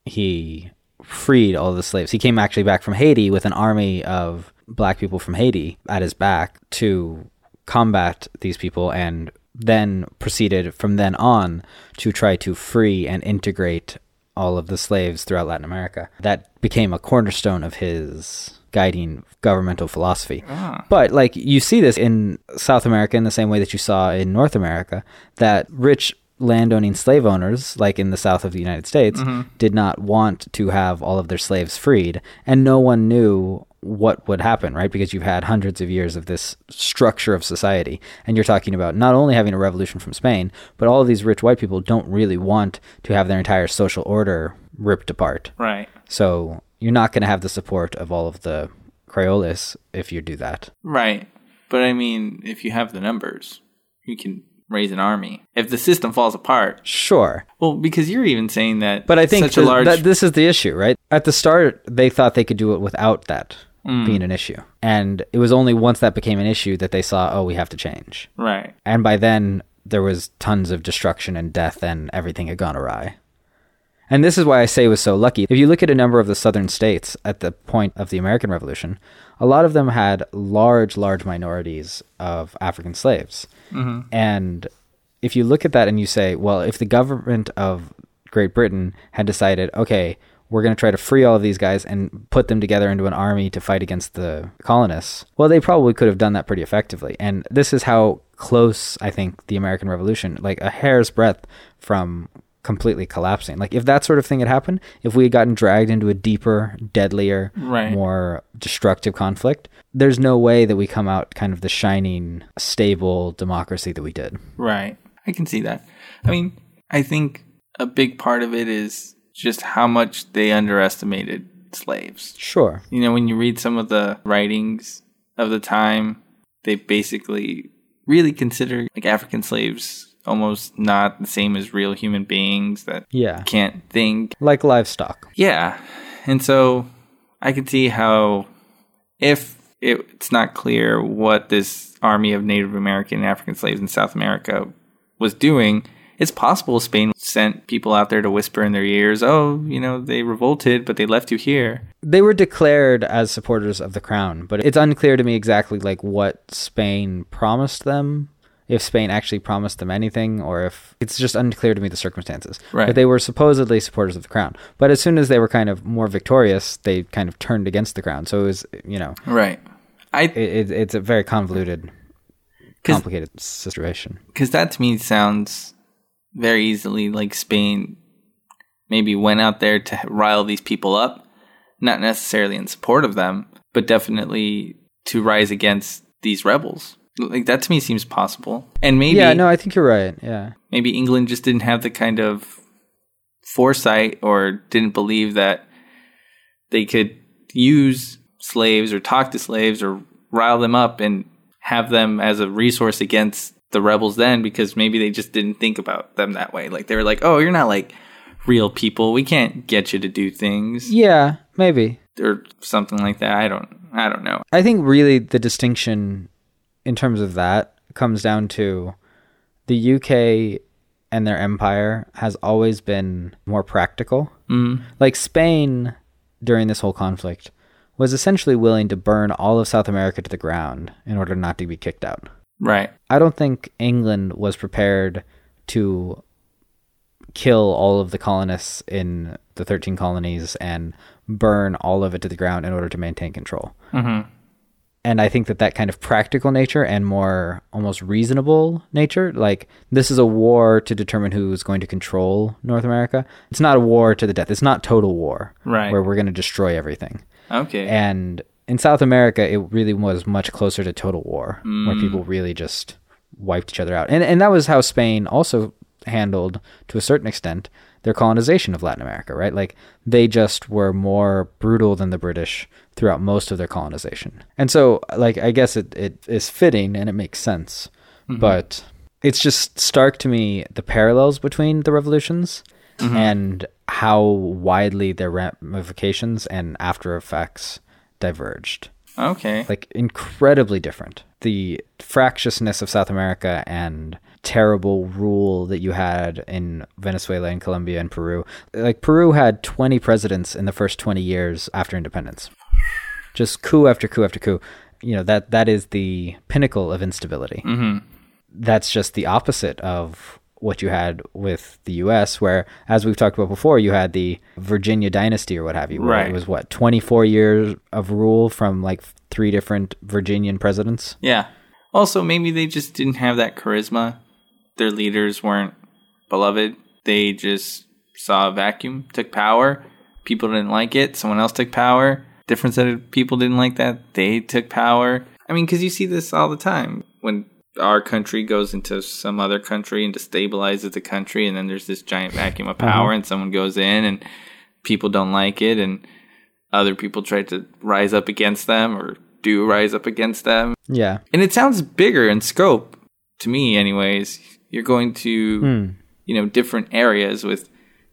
he freed all the slaves. He came actually back from Haiti with an army of black people from Haiti at his back to combat these people and then proceeded from then on to try to free and integrate all of the slaves throughout Latin America. That became a cornerstone of his guiding governmental philosophy. Ah. But like you see this in South America in the same way that you saw in North America that rich landowning slave owners like in the south of the United States mm-hmm. did not want to have all of their slaves freed and no one knew what would happen, right? Because you've had hundreds of years of this structure of society. And you're talking about not only having a revolution from Spain, but all of these rich white people don't really want to have their entire social order ripped apart. Right. So you're not going to have the support of all of the Criollos if you do that. Right. But I mean, if you have the numbers, you can raise an army. If the system falls apart, Sure. well, because you're even saying that. But I think such a large. that this is the issue, right? At the start, they thought they could do it without that Mm. being an issue. And it was only once that became an issue that they saw, oh, we have to change. right. And by then, there was tons of destruction and death, and everything had gone awry. And this is why I say it was so lucky. If you look at a number of the southern states at the point of the American Revolution, a lot of them had large, large minorities of African slaves. Mm-hmm. And if you look at that and you say, well, if the government of Great Britain had decided, okay, we're going to try to free all of these guys and put them together into an army to fight against the colonists. Well, they probably could have done that pretty effectively. And this is how close I think the American Revolution, like a hair's breadth from completely collapsing. Like if that sort of thing had happened, if we had gotten dragged into a deeper, deadlier, Right. more destructive conflict, there's no way that we come out kind of the shining, stable democracy that we did. Right. I can see that. I mean, I think a big part of it is just how much they underestimated slaves. Sure. You know, when you read some of the writings of the time, they basically really consider like African slaves almost not the same as real human beings that Yeah. can't think. Like livestock. Yeah. And so I can see how if it's not clear what this army of Native American and African slaves in South America was doing, it's possible Spain sent people out there to whisper in their ears, oh, you know, they revolted, but they left you here. They were declared as supporters of the crown, but it's unclear to me exactly like what Spain promised them. If Spain actually promised them anything, or if it's just unclear to me the circumstances. Right. But they were supposedly supporters of the crown. But as soon as they were kind of more victorious, they kind of turned against the crown. So it was, you know, Right. I it, it, it's a very convoluted complicated situation. because that to me sounds very easily like Spain maybe went out there to rile these people up, not necessarily in support of them, but definitely to rise against these rebels. Like that to me seems possible. And maybe yeah, no, I think you're right. Yeah. maybe England just didn't have the kind of foresight or didn't believe that they could use slaves or talk to slaves or rile them up and have them as a resource against the rebels then because maybe they just didn't think about them that way. Like they were like, "Oh, you're not like real people. We can't get you to do things." Yeah, maybe. or something like that. I don't I don't know. I think really the distinction in terms of that comes down to the UK and their empire has always been more practical. Mm. Like Spain during this whole conflict was essentially willing to burn all of South America to the ground in order not to be kicked out. Right. I don't think England was prepared to kill all of the colonists in the 13 colonies and burn all of it to the ground in order to maintain control. Mhm. And I think that that kind of practical nature and more almost reasonable nature, like this is a war to determine who's going to control North America. It's not a war to the death. It's not total war Right. where we're going to destroy everything. Okay. And in South America, it really was much closer to total war, where Mm. people really just wiped each other out. And and that was how Spain also handled, to a certain extent, their colonization of Latin America, right? Like they just were more brutal than the British throughout most of their colonization. And so, like, I guess it, it is fitting and it makes sense. Mm-hmm. But it's just stark to me the parallels between the revolutions mm-hmm. and how widely their ramifications and after effects diverged. okay. Like incredibly different. The fractiousness of South America and terrible rule that you had in Venezuela and Colombia and Peru. Like Peru had 20 presidents in the first 20 years after independence. Just coup after coup after coup. You know, that that is the pinnacle of instability Mhm. that's just the opposite of what you had with the US, where, as we've talked about before, you had the Virginia dynasty or what have you. where Right. It was what, 24 years of rule from like three different Virginian presidents? Yeah. Also, maybe they just didn't have that charisma. Their leaders weren't beloved. They just saw a vacuum, took power. People didn't like it. Someone else took power. Different set of people didn't like that. They took power. I mean, because you see this all the time when our country goes into some other country and destabilizes the country, and then there's this giant vacuum of power, and someone goes in and people don't like it, and other people try to rise up against them or do rise up against them. Yeah. And it sounds bigger in scope to me, anyways. You're going to, Hmm. you know, different areas with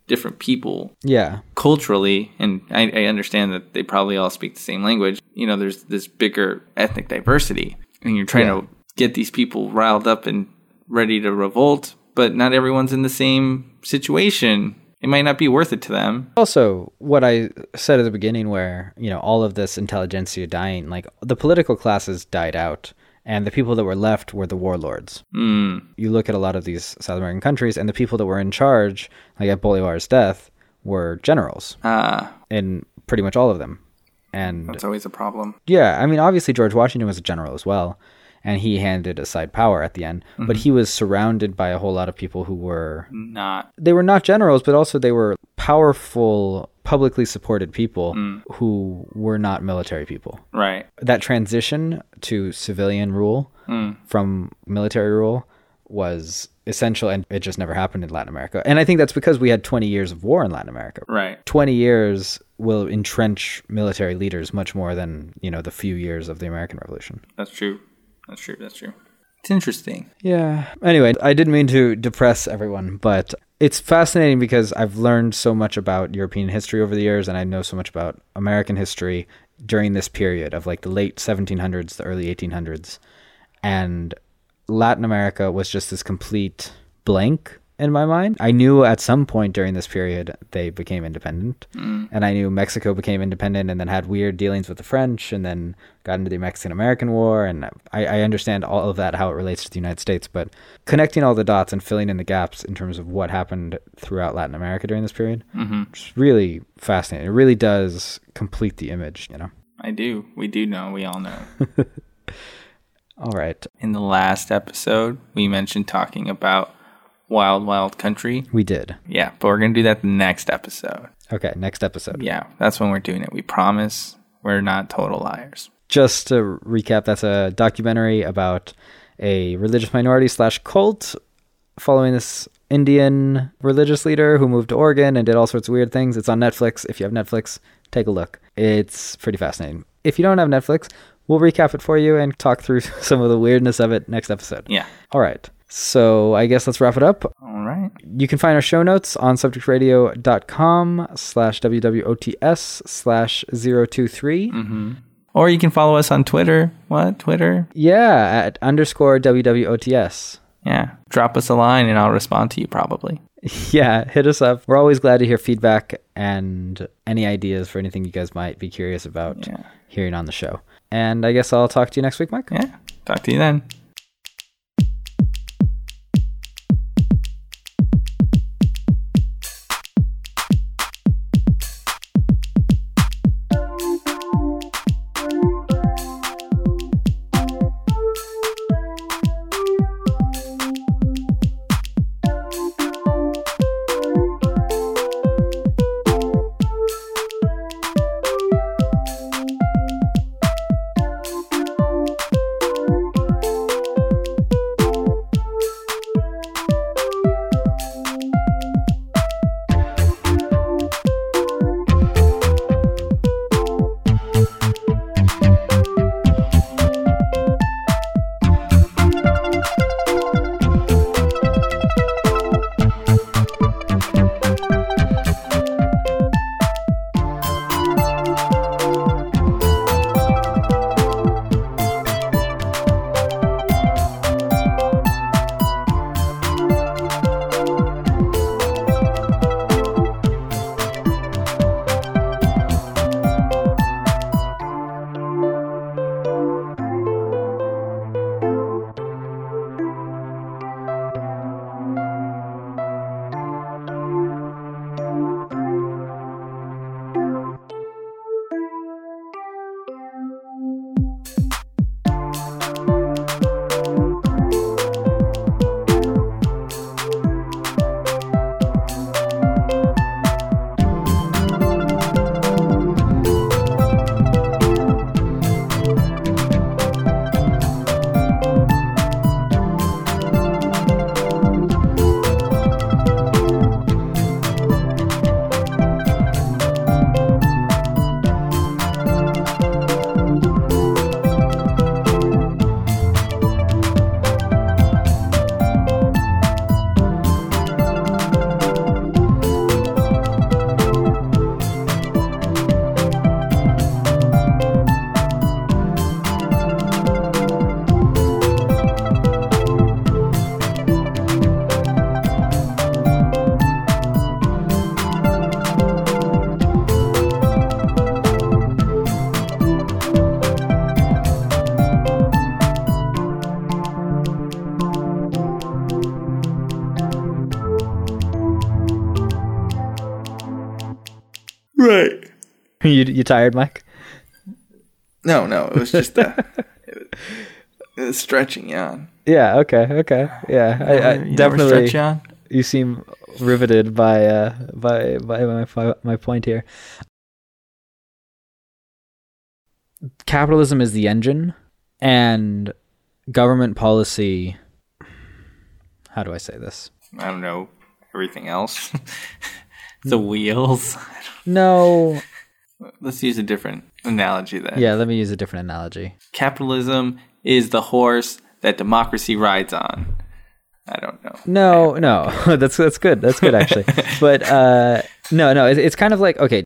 different people Yeah. culturally, and I, I understand that they probably all speak the same language. You know, there's this bigger ethnic diversity, and you're trying Yeah. to get these people riled up and ready to revolt, but not everyone's in the same situation. It might not be worth it to them. Also, what I said at the beginning, where, you know, all of this intelligentsia dying, like the political classes died out, and the people that were left were the warlords. Mm, you look at a lot of these South American countries, and the people that were in charge, like at Bolivar's death, were generals Ah, in pretty much all of them. And that's always a problem. yeah, I mean, obviously George Washington was a general as well, and he handed aside power at the end. But he was surrounded by a whole lot of people who were Not they were not generals, but also they were powerful, publicly supported people mm. who were not military people. right. That transition to civilian rule mm. from military rule was essential, and it just never happened in Latin America. And I think that's because we had 20 years of war in Latin America. Right. 20 years will entrench military leaders much more than, you know, the few years of the American Revolution. That's true. That's true. That's true. It's interesting. Yeah. Anyway, I didn't mean to depress everyone, but it's fascinating because I've learned so much about European history over the years, and I know so much about American history during this period of like the late 1700s, the early 1800s. And Latin America was just this complete blank in my mind. I knew at some point during this period they became independent, and I knew Mexico became independent and then had weird dealings with the French, and then got into the Mexican American War. And I, I understand all of that, how it relates to the United States, but connecting all the dots and filling in the gaps in terms of what happened throughout Latin America during this period, Mm-hmm. it's really fascinating. It really does complete the image, you know. I do. We do know. We all know. <laughs> All right, In the last episode, we mentioned talking about Wild Wild Country. we did. Yeah, but we're gonna do that the next episode. Okay, next episode. Yeah, that's when we're doing it. We promise we're not total liars. just to recap, that's a documentary about a religious minority slash cult following this Indian religious leader who moved to Oregon and did all sorts of weird things. It's on Netflix. If you have Netflix, take a look. It's pretty fascinating. If you don't have Netflix, we'll recap it for you and talk through <laughs> some of the weirdness of it next episode. Yeah. All right. So I guess let's wrap it up. All right. You can find our show notes on subjectradio.com slash WWOTS slash 023. Mm-hmm. Or you can follow us on Twitter. What? Twitter? Yeah, at underscore WWOTS. Yeah. Drop us a line and I'll respond to you probably. <laughs> Yeah, hit us up. We're always glad to hear feedback and any ideas for anything you guys might be curious about Yeah. hearing on the show. And I guess I'll talk to you next week, Mike. Yeah. Talk to you then. <laughs> you you tired, Mike? No, no, it was just uh, it, was, <laughs> it was stretching yawn. Yeah. Okay. Okay. Yeah. I, I You definitely. You seem riveted by uh by by my my point here. Capitalism is the engine, and government policy. How do I say this? I don't know everything else. <laughs> the wheels. No. Let's use a different analogy then. Yeah. Let me use a different analogy. Capitalism is the horse that democracy rides on. I don't know. No, no, <laughs> that's that's good. That's good actually. <laughs> but uh, no, no, it's, it's kind of like okay.